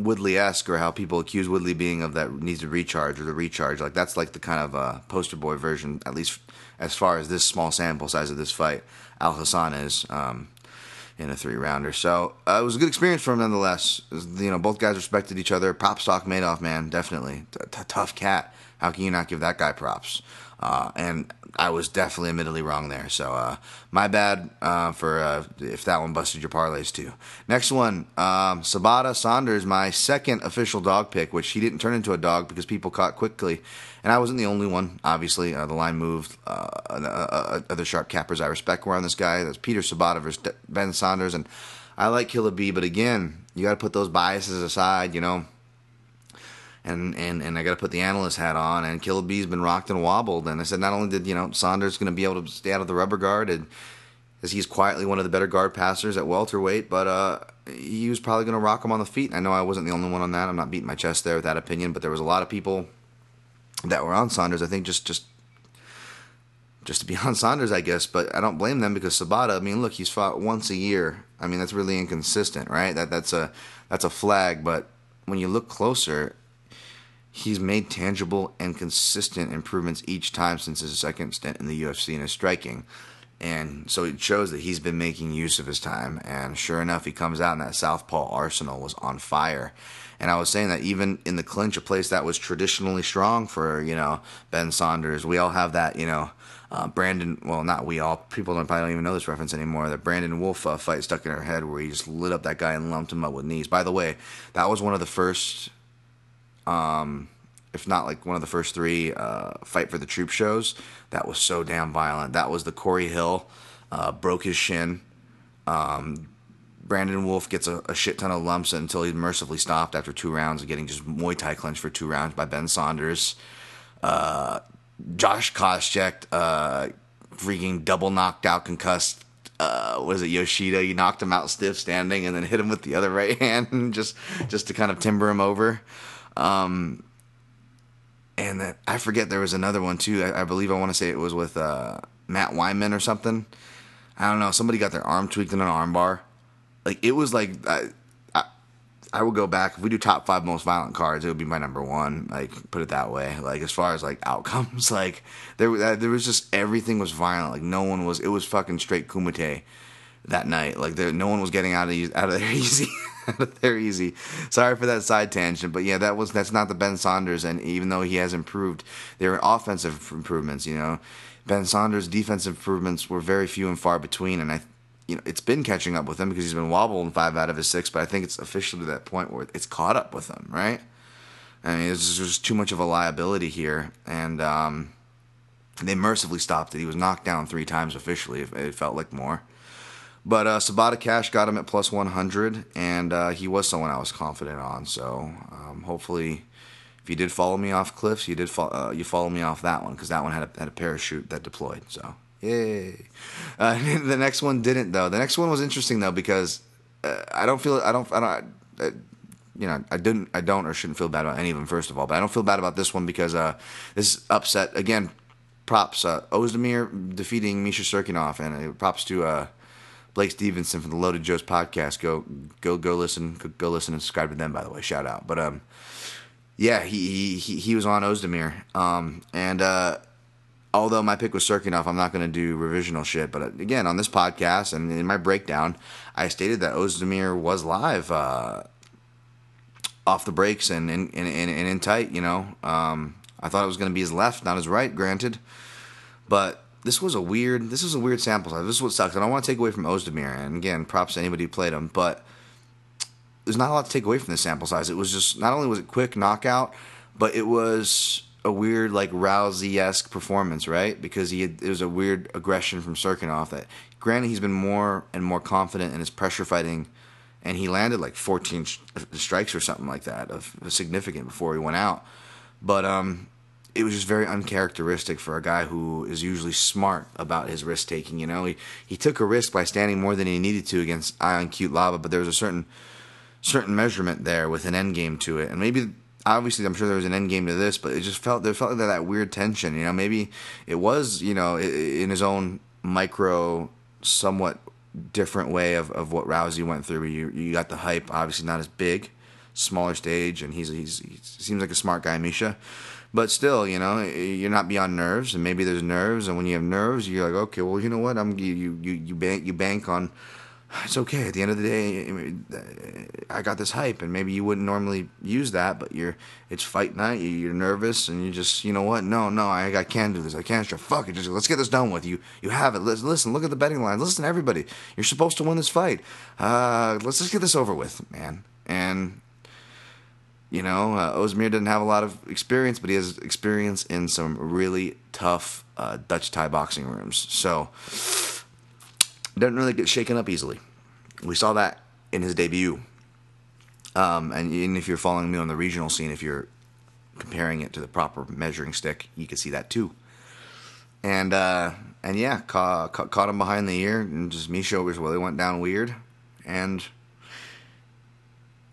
Woodley esque, or how people accuse Woodley being of that needs to recharge or the recharge. Like that's like the kind of uh, poster boy version, at least as far as this small sample size of this fight. Al Hassan is. Um, in a three rounder. So uh, it was a good experience for him nonetheless. You know, both guys respected each other. Props to Akhmedov, man, definitely. T- tough cat. How can you not give that guy props? Uh, and I was definitely admittedly wrong there. So uh, my bad uh, for uh, if that one busted your parlays too. Next one, um, Sobotta Saunders, my second official dog pick, which he didn't turn into a dog because people caught quickly, and I wasn't the only one. Obviously, uh, the line moved. Uh, other sharp cappers I respect were on this guy. That's Peter Sobotta versus Ben Saunders, and I like Killer B, but again, you got to put those biases aside. You know and and and I got to put the analyst hat on. And Killer B's been rocked and wobbled. And I said, not only did you know Saunders going to be able to stay out of the rubber guard, and as he's quietly one of the better guard passers at welterweight, but uh, he was probably going to rock him on the feet. And I know I wasn't the only one on that. I'm not beating my chest there with that opinion, but there was a lot of people that were on Saunders. I think just just just to be on Saunders, I guess. But I don't blame them because Sobotta. I mean, look, he's fought once a year. I mean, that's really inconsistent, right? That that's a that's a flag. But when you look closer, he's made tangible and consistent improvements each time since his second stint in the UFC in his striking. And so it shows that he's been making use of his time. And sure enough, he comes out and that Southpaw arsenal was on fire. And I was saying that even in the clinch, a place that was traditionally strong for, you know, Ben Saunders, we all have that, you know, uh, Brandon, well, not we all, people don't probably don't even know this reference anymore. The Brandon Wolff uh, fight stuck in our head where he just lit up that guy and lumped him up with knees. By the way, that was one of the first um, if not like one of the first three uh, fight for the troop shows. That was so damn violent. That was the Corey Hill uh, broke his shin. Um, Brandon Wolff gets a, a, shit ton of lumps until he's mercifully stopped after two rounds of getting just Muay Thai clinch for two rounds by Ben Saunders. Uh, Josh Koscheck, uh, freaking double knocked out, concussed. Uh, was it Yoshida? You knocked him out stiff standing, and then hit him with the other right hand, just just to kind of timber him over. Um, and that I forget there was another one too. I, I believe I want to say it was with uh, Matt Wiman or something. I don't know. Somebody got their arm tweaked in an armbar. Like it was like I, I, I would go back if we do top five most violent cards. It would be my number one. Like put it that way. Like as far as like outcomes, like there uh, there was just everything was violent. Like no one was. It was fucking straight kumite that night. Like there, no one was getting out of out of there easy. They're easy. Sorry for that side tangent, but yeah, that was that's not the Ben Saunders. And even though he has improved, there are offensive improvements. You know, Ben Saunders' defensive improvements were very few and far between, and I, you know, it's been catching up with him because he's been wobbling five out of his six. But I think it's officially to that point where it's caught up with him, right? I mean, there's just too much of a liability here, and um, they mercifully stopped it. He was knocked down three times officially. It felt like more. But uh, Sobotta Cash got him at plus 100, and uh, he was someone I was confident on. So um, hopefully, if you did follow me off Cliffs, you did fo- uh, you follow me off that one because that one had a, had a parachute that deployed. So yay! Uh, the next one didn't though. The next one was interesting though because uh, I don't feel I don't I don't. I, you know, I didn't, I don't, or shouldn't feel bad about any of them. First of all, but I don't feel bad about this one because uh, this upset again. Props uh, Ozdemir defeating Misha Cirkunov, and props to uh, Blake Stevenson from the Loaded Joe's podcast. Go go go listen go, go listen and subscribe to them. By the way, shout out. But um, yeah, he he he was on Ozdemir. Um, and uh, although my pick was Cirkunov, I'm not going to do revisional shit. But uh, again, on this podcast and in my breakdown, I stated that Ozdemir was live. Uh, off the breaks and in, in, in, in tight, you know. Um, I thought it was going to be his left, not his right, granted. But this was a weird this was a weird sample size. This is what sucks. I don't want to take away from Ozdemir, and again, props to anybody who played him, but there's not a lot to take away from this sample size. It was just not only was it quick knockout, but it was a weird like Rousey esque performance, right? Because he had, it was a weird aggression from Cirkunov. That granted, he's been more and more confident in his pressure fighting, and he landed like 14 strikes or something like that of significant before he went out. But um, it was just very uncharacteristic for a guy who is usually smart about his risk taking. You know, he he took a risk by standing more than he needed to against Ion Cutelaba, but there was a certain certain measurement there with an end game to it, and maybe obviously I'm sure there was an end game to this, but it just felt there felt like that weird tension. You know, maybe it was you know in his own micro, somewhat different way of, of what Rousey went through. You you got the hype, obviously not as big, smaller stage, and he's he's he seems like a smart guy, Misha. But still, you know, you're not beyond nerves, and maybe there's nerves, and when you have nerves, you're like, okay, well, you know what? I'm you you you bank you bank on. It's okay. At the end of the day, I got this hype, and maybe you wouldn't normally use that, but you're it's fight night. You're nervous, and you just you know what? No, no, I, I can't do this. I can't. Fuck it. Just let's get this done with. You you have it. Listen, listen. Look at the betting lines. Listen, everybody. You're supposed to win this fight. Uh, let's just get this over with, man. And you know, uh, Ozdemir didn't have a lot of experience, but he has experience in some really tough uh, Dutch Thai boxing rooms. So, doesn't really get shaken up easily. We saw that in his debut. Um, and, and if you're following me on the regional scene, if you're comparing it to the proper measuring stick, you can see that too. And uh, and yeah, caught, caught, caught him behind the ear, and just Misha was well, they went down weird, and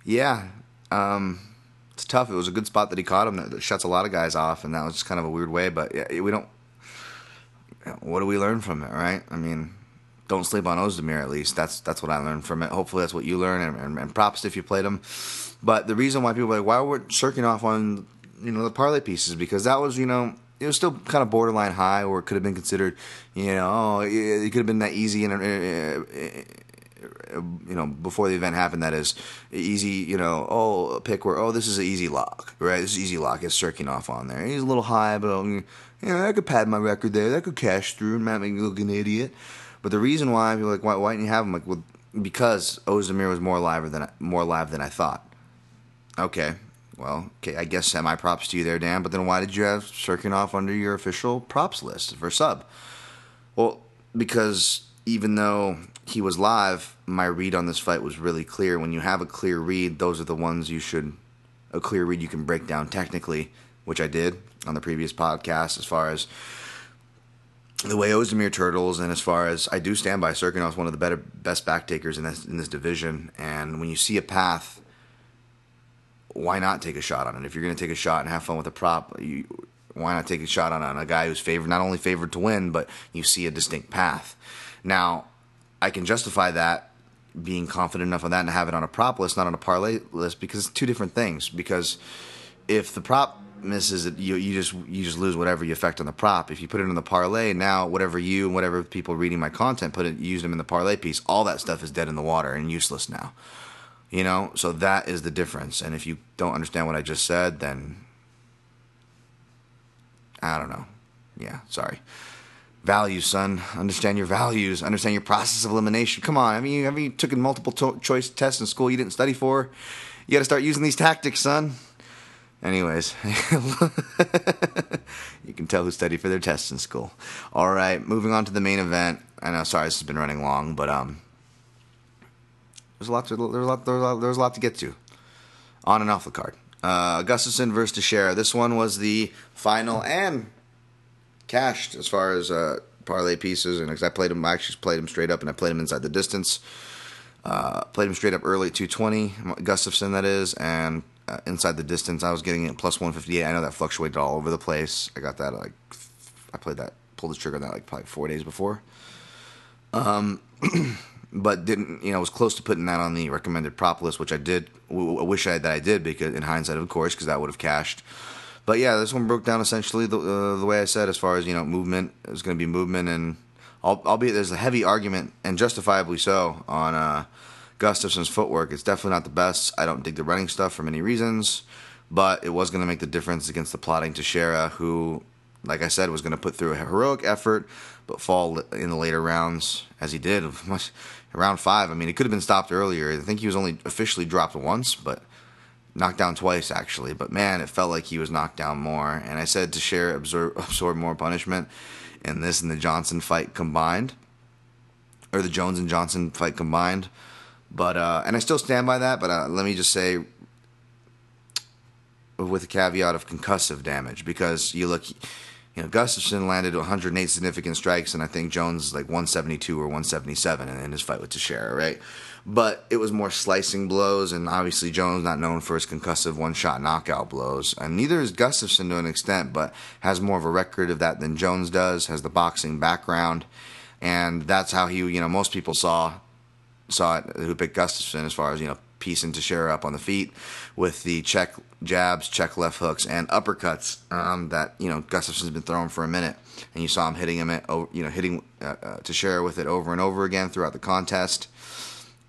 yeah, um, it's tough. It was a good spot that he caught him. That shuts a lot of guys off, and that was just kind of a weird way. But yeah, we don't. What do we learn from it, right? I mean, don't sleep on Ozdemir. At least that's that's what I learned from it. Hopefully, that's what you learn, and, and, and props if you played him. But the reason why people like, why would off on you know the parlay pieces because that was you know it was still kind of borderline high, or it could have been considered you know it it could have been that easy and. Uh, you know, before the event happened, that is easy. You know, oh, pick where oh, this is an easy lock, right? This is easy lock. It's circling off on there. He's a little high, but um, you know, I could pad my record there. That could cash through and make me look an idiot. But the reason why, people like, why, why didn't you have him? Like, well, because Ozdemir was more live than more live than I thought. Okay, well, okay, I guess semi props to you there, Dan. But then why did you have Cirkunov under your official props list for sub? Well, because even though he was live, my read on this fight was really clear. When you have a clear read, those are the ones you should a clear read you can break down technically, which I did on the previous podcast. As far as the way Ozdemir turtles, and as far as I do stand by Cirkunov is one of the better best back takers in this in this division. And when you see a path, why not take a shot on it? If you're going to take a shot and have fun with a prop, you, why not take a shot on, on a guy who's favored, not only favored to win, but you see a distinct path. Now, I can justify that being confident enough on that and have it on a prop list, not on a parlay list, because it's two different things. Because if the prop misses it, you you just you just lose whatever you affect on the prop. If you put it in the parlay, now whatever you and whatever people reading my content put it used them in the parlay piece, all that stuff is dead in the water and useless now. You know, so that is the difference. And if you don't understand what I just said, then I don't know. Yeah, sorry. Values, son. Understand your values. Understand your process of elimination. Come on. I mean, have you taken multiple to- choice tests in school you didn't study for? You got to start using these tactics, son. Anyways, you can tell who studied for their tests in school. All right, moving on to the main event. I know, sorry, this has been running long, but um, there's a lot to there's a lot there's a lot, there's a lot to get to, on and off the card. Uh, Gustafsson versus Teixeira. This one was the final and cashed as far as uh, parlay pieces, and because I played him, I actually played him straight up, and I played him inside the distance. Uh, played him straight up early 220, Gustafsson that is, and uh, inside the distance I was getting it plus 158. I know that fluctuated all over the place. I got that like I played that pulled the trigger on that like probably four days before. Um, but didn't you know was close to putting that on the recommended prop list, which I did. w- I wish I that I did because in hindsight, of course, because that would have cashed. But yeah, this one broke down essentially the uh, the way I said, as far as you know, movement. is going to be movement, and al- albeit there's a heavy argument, and justifiably so, on uh, Gustafsson's footwork. It's definitely not the best. I don't dig the running stuff for many reasons, but it was going to make the difference against the plotting Teixeira, who, like I said, was going to put through a heroic effort, but fall in the later rounds as he did. Round five, I mean, it could have been stopped earlier. I think he was only officially dropped once, but knocked down twice actually, but man, it felt like he was knocked down more. And I said to share absorb, absorb more punishment in this and the Johnson fight combined, or the Jones and Johnson fight combined. But uh, and I still stand by that. But uh, let me just say, with a caveat of concussive damage, because you look. You know, Gustafsson landed 108 significant strikes, and I think Jones like 172 or 177 in, in his fight with Teixeira, right? But it was more slicing blows, and obviously Jones not known for his concussive one-shot knockout blows, and neither is Gustafsson to an extent, but has more of a record of that than Jones does. Has the boxing background, and that's how he, you know, most people saw saw it who picked Gustafsson as far as you know piecing Teixeira up on the feet with the check jabs, check left hooks, and uppercuts um, that you know Gustafsson's been throwing for a minute, and you saw him hitting him at oh, you know hitting uh, uh, with it over and over again throughout the contest,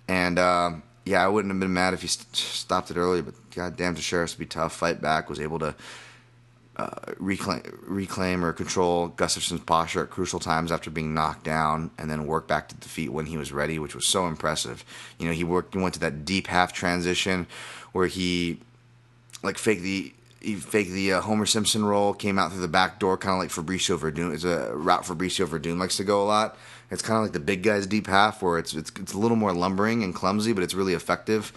and um, yeah, I wouldn't have been mad if he st- stopped it earlier, but goddamn, Teixeira's to be tough, fight back, was able to uh, reclaim, reclaim or control Gustafsson's posture at crucial times after being knocked down, and then work back to defeat when he was ready, which was so impressive. You know, he worked, he went to that deep half transition where he like faked the he faked the uh, Homer Simpson roll, came out through the back door, kind of like Fabricio Werdum. It's a route Fabricio Werdum likes to go a lot. It's kind of like the big guy's deep half, where it's it's it's a little more lumbering and clumsy, but it's really effective,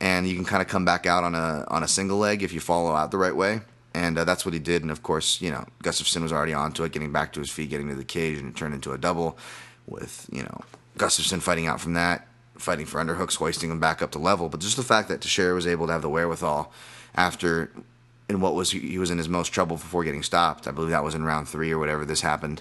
and you can kind of come back out on a on a single leg if you follow out the right way and uh, that's what he did. And of course, you know, Gustafsson was already onto it, getting back to his feet, getting to the cage, and it turned into a double with you know Gustafsson fighting out from that, fighting for underhooks, hoisting him back up to level. But just the fact that Teixeira was able to have the wherewithal after in what was he was in his most trouble before getting stopped. I believe that was in round three or whatever this happened.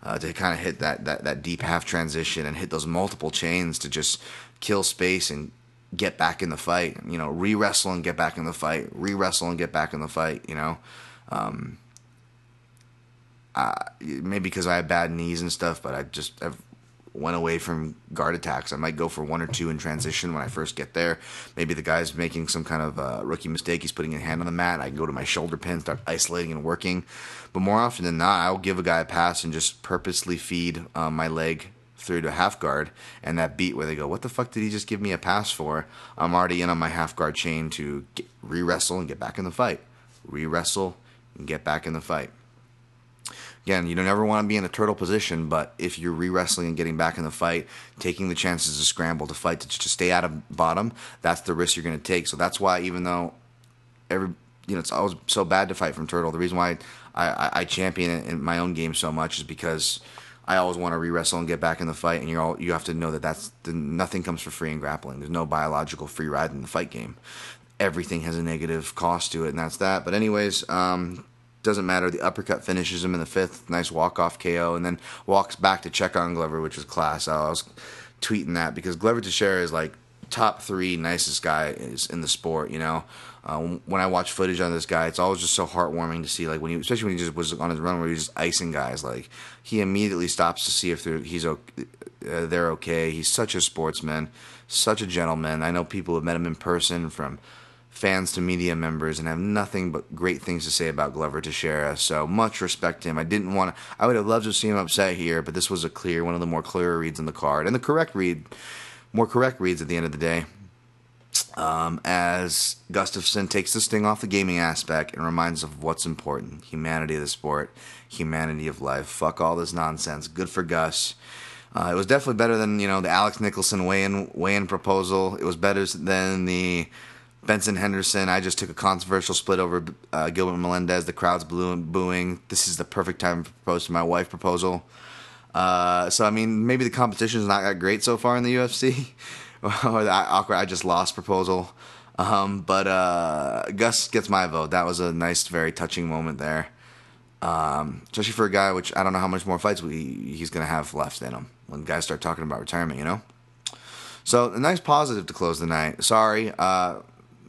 Uh, to kind of hit that, that that deep half transition and hit those multiple chains to just kill space and get back in the fight. You know, re wrestle and get back in the fight. Re wrestle and get back in the fight. You know, um, uh, maybe because I have bad knees and stuff, but I just I've went away from guard attacks. I might go for one or two in transition when I first get there. Maybe the guy's making some kind of uh, rookie mistake. He's putting a hand on the mat. I can go to my shoulder pin, start isolating and working. But more often than not, I'll give a guy a pass and just purposely feed um, my leg through to half guard and that beat where they go, what the fuck did he just give me a pass for? I'm already in on my half guard chain to re wrestle and get back in the fight. Re wrestle and get back in the fight. Again, you don't ever want to be in a turtle position, but if you're re wrestling and getting back in the fight, taking the chances to scramble to fight to, to stay out of bottom, that's the risk you're going to take. So that's why, even though every you know it's always so bad to fight from turtle, the reason why I, I, I champion it in my own game so much is because I always want to re wrestle and get back in the fight, and you're all you have to know that that's the, nothing comes for free in grappling. There's no biological free ride in the fight game. Everything has a negative cost to it, and that's that. But anyways, um, doesn't matter. The uppercut finishes him in the fifth. Nice walk off KO, and then walks back to check on Glover, which was class. I was tweeting that because Glover Teixeira is like top three nicest guy is in the sport. You know, uh, when I watch footage on this guy, it's always just so heartwarming to see. Like when he, especially when he just was on his run where he was just icing guys. Like he immediately stops to see if they're, he's okay, uh, they're okay. He's such a sportsman, such a gentleman. I know people have met him in person from fans to media members and have nothing but great things to say about Glover Teixeira. So much respect to him. I didn't want to. I would have loved to see him upset here, but this was a clear, one of the more clearer reads in the card, and the correct read, more correct reads at the end of the day. Um, as Gustafsson takes this thing off the gaming aspect and reminds of what's important: humanity of the sport, humanity of life. Fuck all this nonsense. Good for Gus. Uh, it was definitely better than you know the Alex Nicholson weigh-in weigh-in proposal. It was better than the Benson Henderson, I just took a controversial split over uh, Gilbert Melendez. The crowd's booing. This is the perfect time to propose to my wife proposal. Uh, so, I mean, maybe the competition's not that great so far in the UFC. or the awkward, I just lost proposal. Um, but uh, Gus gets my vote. That was a nice, very touching moment there. Um, especially for a guy, which I don't know how much more fights we, he's to have left in him when guys start talking about retirement, you know? So, a nice positive to close the night. Sorry. Uh,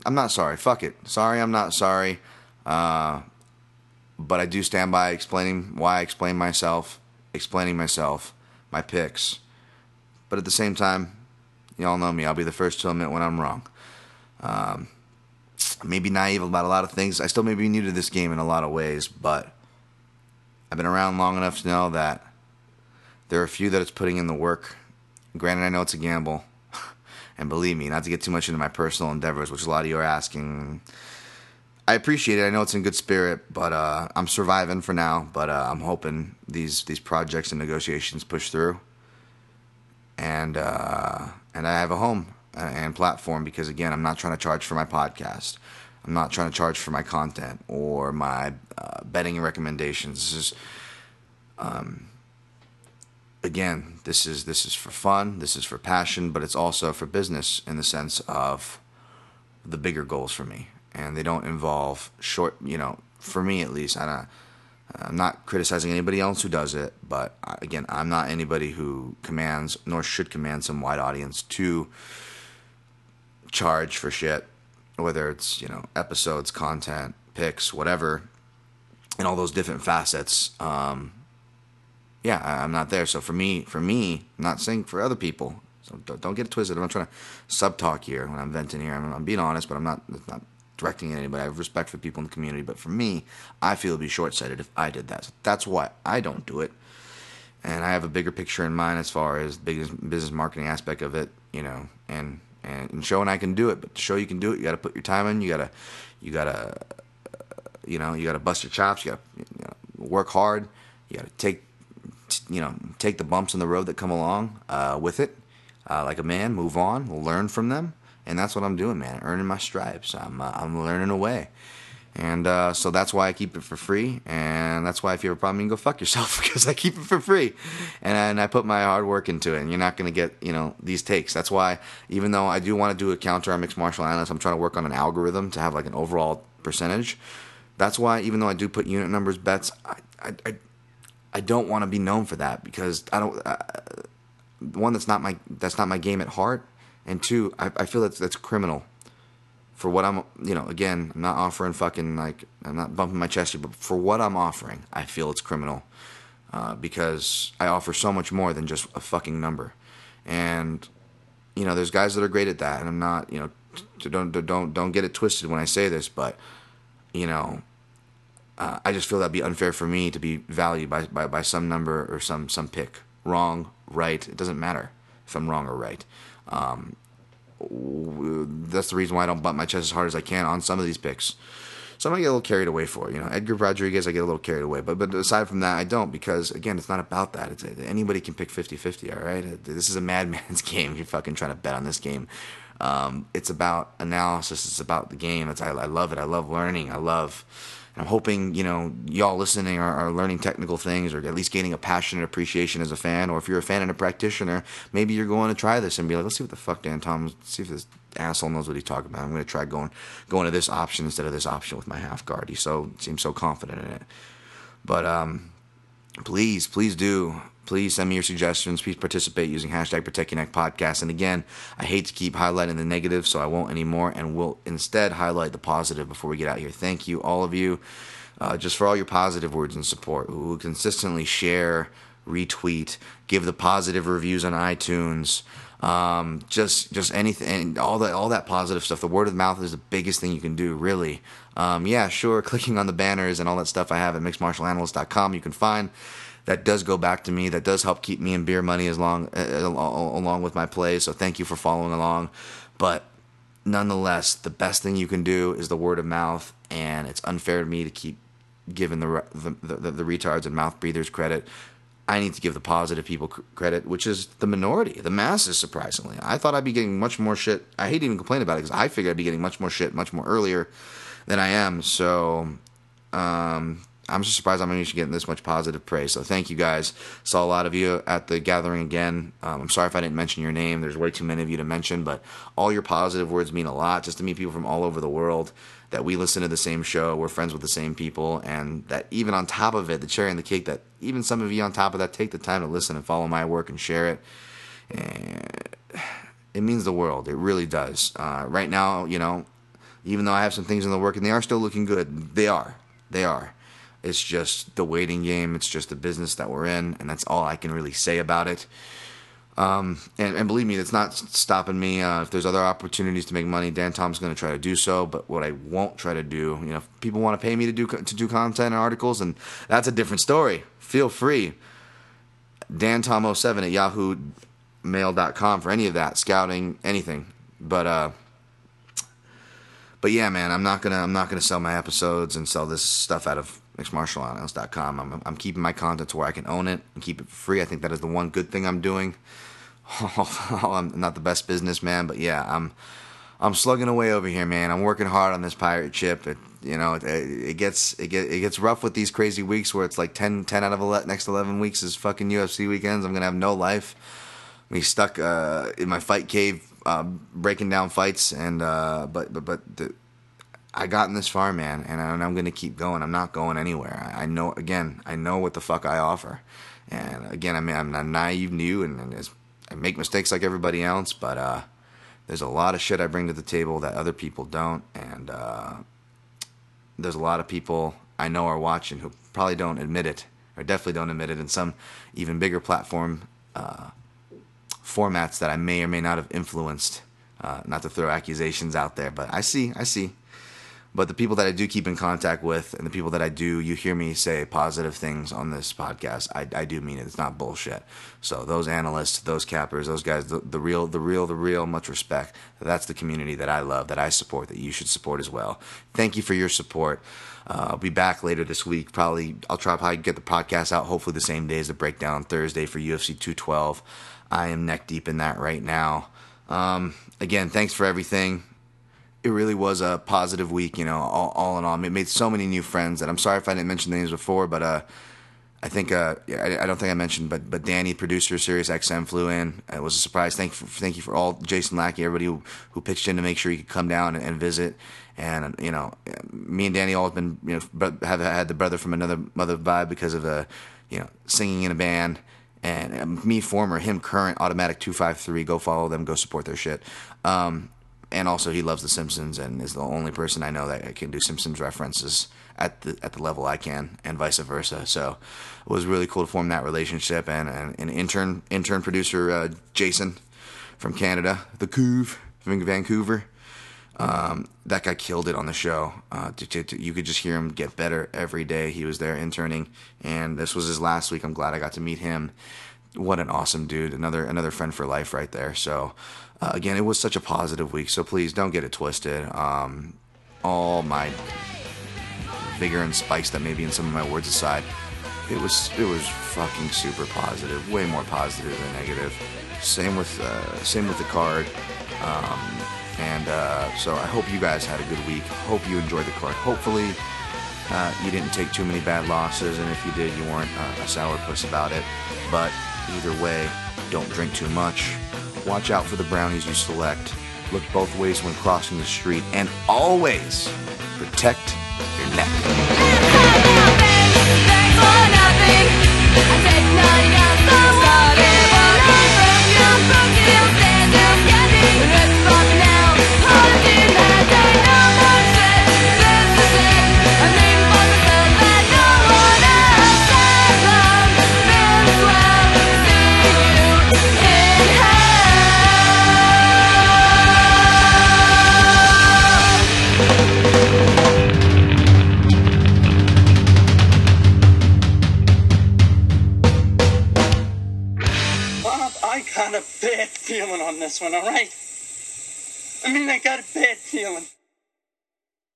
I'm not sorry. Fuck it. Sorry, I'm not sorry. Uh, but I do stand by explaining why I explain myself, explaining myself, my picks. But at the same time, y'all know me. I'll be the first to admit when I'm wrong. Um, maybe naive about a lot of things. I still may be new to this game in a lot of ways, but I've been around long enough to know that there are a few that it's putting in the work. Granted, I know it's a gamble. And believe me, not to get too much into my personal endeavors, which a lot of you are asking. I appreciate it. I know it's in good spirit, but uh, I'm surviving for now. But uh, I'm hoping these these projects and negotiations push through, and uh, and I have a home uh, and platform because again, I'm not trying to charge for my podcast. I'm not trying to charge for my content or my uh, betting recommendations. This is um, again, this is this is for fun, this is for passion, but it's also for business in the sense of the bigger goals for me, and they don't involve short. You know, for me at least, I don't. I'm not criticizing anybody else who does it, but again, I'm not anybody who commands nor should command some wide audience to charge for shit, whether it's you know episodes, content, picks, whatever, and all those different facets. Um, yeah, I, am not there. So for me, for me, I'm not saying for other people. So don't, get it twisted. I'm not trying to sub talk here when I'm venting here. I'm, I'm being honest, but I'm not not directing anybody. I have respect for people in the community. But for me, I feel it'd be short sighted if I did that. So that's why I don't do it. And I have a bigger picture in mind as far as business business marketing aspect of it, you know, and and, and showing I can do it. But to show you can do it, you got to put your time in. You gotta you gotta you know you gotta bust your chops. You gotta you know, work hard. You gotta take you know, take the bumps in the road that come along uh, with it, uh, like a man, move on, learn from them, and that's what I'm doing, man. Earning my stripes. I'm uh, I'm learning away, and uh, so that's why I keep it for free, and that's why if you have a problem, you can go fuck yourself because I keep it for free, and, and I put my hard work into it. And you're not gonna get you know these takes. That's why even though I do want to do a counter on mixed martial analysts, I'm trying to work on an algorithm to have like an overall percentage. That's why even though I do put unit numbers bets, I, I, I I don't want to be known for that because I don't. Uh, one that's not my that's not my game at heart. And two, I, I feel that's that's criminal. For what I'm, you know, again, I'm not offering fucking like I'm not bumping my chest here, but for what I'm offering, I feel it's criminal uh, because I offer so much more than just a fucking number, and you know, there's guys that are great at that, and I'm not, you know, don't don't don't get it twisted when I say this, but you know, uh, I just feel that'd be unfair for me to be valued by, by, by some number or some some pick. Wrong, right? It doesn't matter if I'm wrong or right. Um, that's the reason why I don't bump my chest as hard as I can on some of these picks. Some I get a little carried away for. You know, Edgar Rodriguez, I get a little carried away. But but aside from that, I don't because again, it's not about that. It's anybody can pick 50-50, All right, this is a madman's game. You're fucking trying to bet on this game. Um, it's about analysis. It's about the game. It's I, I love it. I love learning. I love. I'm hoping you know y'all listening are, are, learning technical things, or at least gaining a passionate appreciation as a fan. Or if you're a fan and a practitioner, maybe you're going to try this and be like, let's see what the fuck Dan Tom, see if this asshole knows what he's talking about. I'm going to try going going to this option instead of this option with my half guard. He so seems so confident in it. But um, please, please do please send me your suggestions. Please participate using hashtag Protect Your Neck Podcast. And again, I hate to keep highlighting the negative, so I won't anymore, and will instead highlight the positive before we get out here. Thank you, all of you, uh, just for all your positive words and support, who consistently share, retweet, give the positive reviews on iTunes. Um, just just anything, all that all that positive stuff. The word of mouth is the biggest thing you can do, really. Um, yeah, sure. Clicking on the banners and all that stuff I have at mixedmartialanalyst.com, you can find that does go back to me. That does help keep me in beer money as long uh, along with my plays. So thank you for following along. But nonetheless, the best thing you can do is the word of mouth, and it's unfair to me to keep giving the the, the, the retards and mouth breathers credit. I need to give the positive people credit, which is the minority, the masses. Surprisingly, I thought I'd be getting much more shit. I hate even complain about it because I figured I'd be getting much more shit much more earlier than I am. So, um, I'm just surprised I'm actually getting this much positive praise. So thank you guys. Saw a lot of you at the gathering again. Um, I'm sorry if I didn't mention your name. There's way too many of you to mention, but all your positive words mean a lot. Just to meet people from all over the world that we listen to the same show, we're friends with the same people, and that even on top of it, the cherry on the cake, that even some of you on top of that take the time to listen and follow my work and share it. And it means the world. It really does. Uh, right now, you know, even though I have some things in the work and they are still looking good, they are. They are. It's just the waiting game. It's just the business that we're in, and that's all I can really say about it. Um, and, and, believe me, it's not stopping me. Uh, if there's other opportunities to make money, Dan Tom's going to try to do so. But what I won't try to do, you know, if people want to pay me to do to do content and articles, and that's a different story. Feel free. Dan Tom 07 at yahoomail.com for any of that, scouting, anything. But uh, but yeah, man, I'm not gonna I'm not gonna sell my episodes and sell this stuff out of mixedmartialanalyst.com. I'm, I'm keeping my content to where I can own it and keep it free. I think that is the one good thing I'm doing. I'm not the best businessman, but yeah, I'm I'm slugging away over here, man. I'm working hard on this pirate ship. It, you know, it, it gets it, get, it gets rough with these crazy weeks where it's like 10, 10 out of 11, next 11 weeks is fucking UFC weekends. I'm gonna have no life. Me stuck uh, in my fight cave, uh, breaking down fights, and uh, but but but the, I gotten this far, man, and I'm going to keep going. I'm not going anywhere. I know, again, I know what the fuck I offer. And again, I mean, I'm not naive, new, and, and I make mistakes like everybody else, but uh, there's a lot of shit I bring to the table that other people don't. And uh, there's a lot of people I know are watching who probably don't admit it, or definitely don't admit it in some even bigger platform uh, formats that I may or may not have influenced. Uh, not to throw accusations out there, but I see, I see. But the people that I do keep in contact with and the people that I do, you hear me say positive things on this podcast. I, I do mean it. It's not bullshit. So those analysts, those cappers, those guys, the, the real, the real, the real, much respect. That's the community that I love, that I support, that you should support as well. Thank you for your support. Uh, I'll be back later this week. Probably I'll try probably get the podcast out hopefully the same day as the breakdown Thursday for UFC 212. I am neck deep in that right now. Um, again, thanks for everything it really was a positive week, you know, all, all in all. It made so many new friends that I'm sorry if I didn't mention the names before, but uh, I think uh, I, I, don't think I mentioned, but but Danny, producer of Sirius XM, flew in. It was a surprise. Thank you, for, thank you for all Jason Lackey, everybody who, who pitched in to make sure he could come down and, and visit. And you know, me and Danny all have been you know have had the brother from another mother vibe because of the you know singing in a band and um, me former, him current, Automatic Two Five Three. Go follow them. Go support their shit. Um, and also he loves The Simpsons and is the only person I know that can do Simpsons references at the at the level I can, and vice versa. So it was really cool to form that relationship. And, an intern intern producer uh, Jason from Canada, the Couve from Vancouver. Um, that guy killed it on the show. Uh, to, to, to, you could just hear him get better every day. He was there interning, and this was his last week. I'm glad I got to meet him. What an awesome dude! Another another friend for life right there. So uh, again, it was such a positive week. So please don't get it twisted. Um, all my vigor and spice that may be in some of my words aside, it was it was fucking super positive. Way more positive than negative. Same with uh, same with the card. Um, and uh, so I hope you guys had a good week. Hope you enjoyed the card. Hopefully uh, you didn't take too many bad losses, and if you did, you weren't uh, a sourpuss about it. But either way, don't drink too much. Watch out for the brownies you select. Look both ways when crossing the street, and always protect your neck.
Feeling on this one, all right? I mean, I got a bad feeling.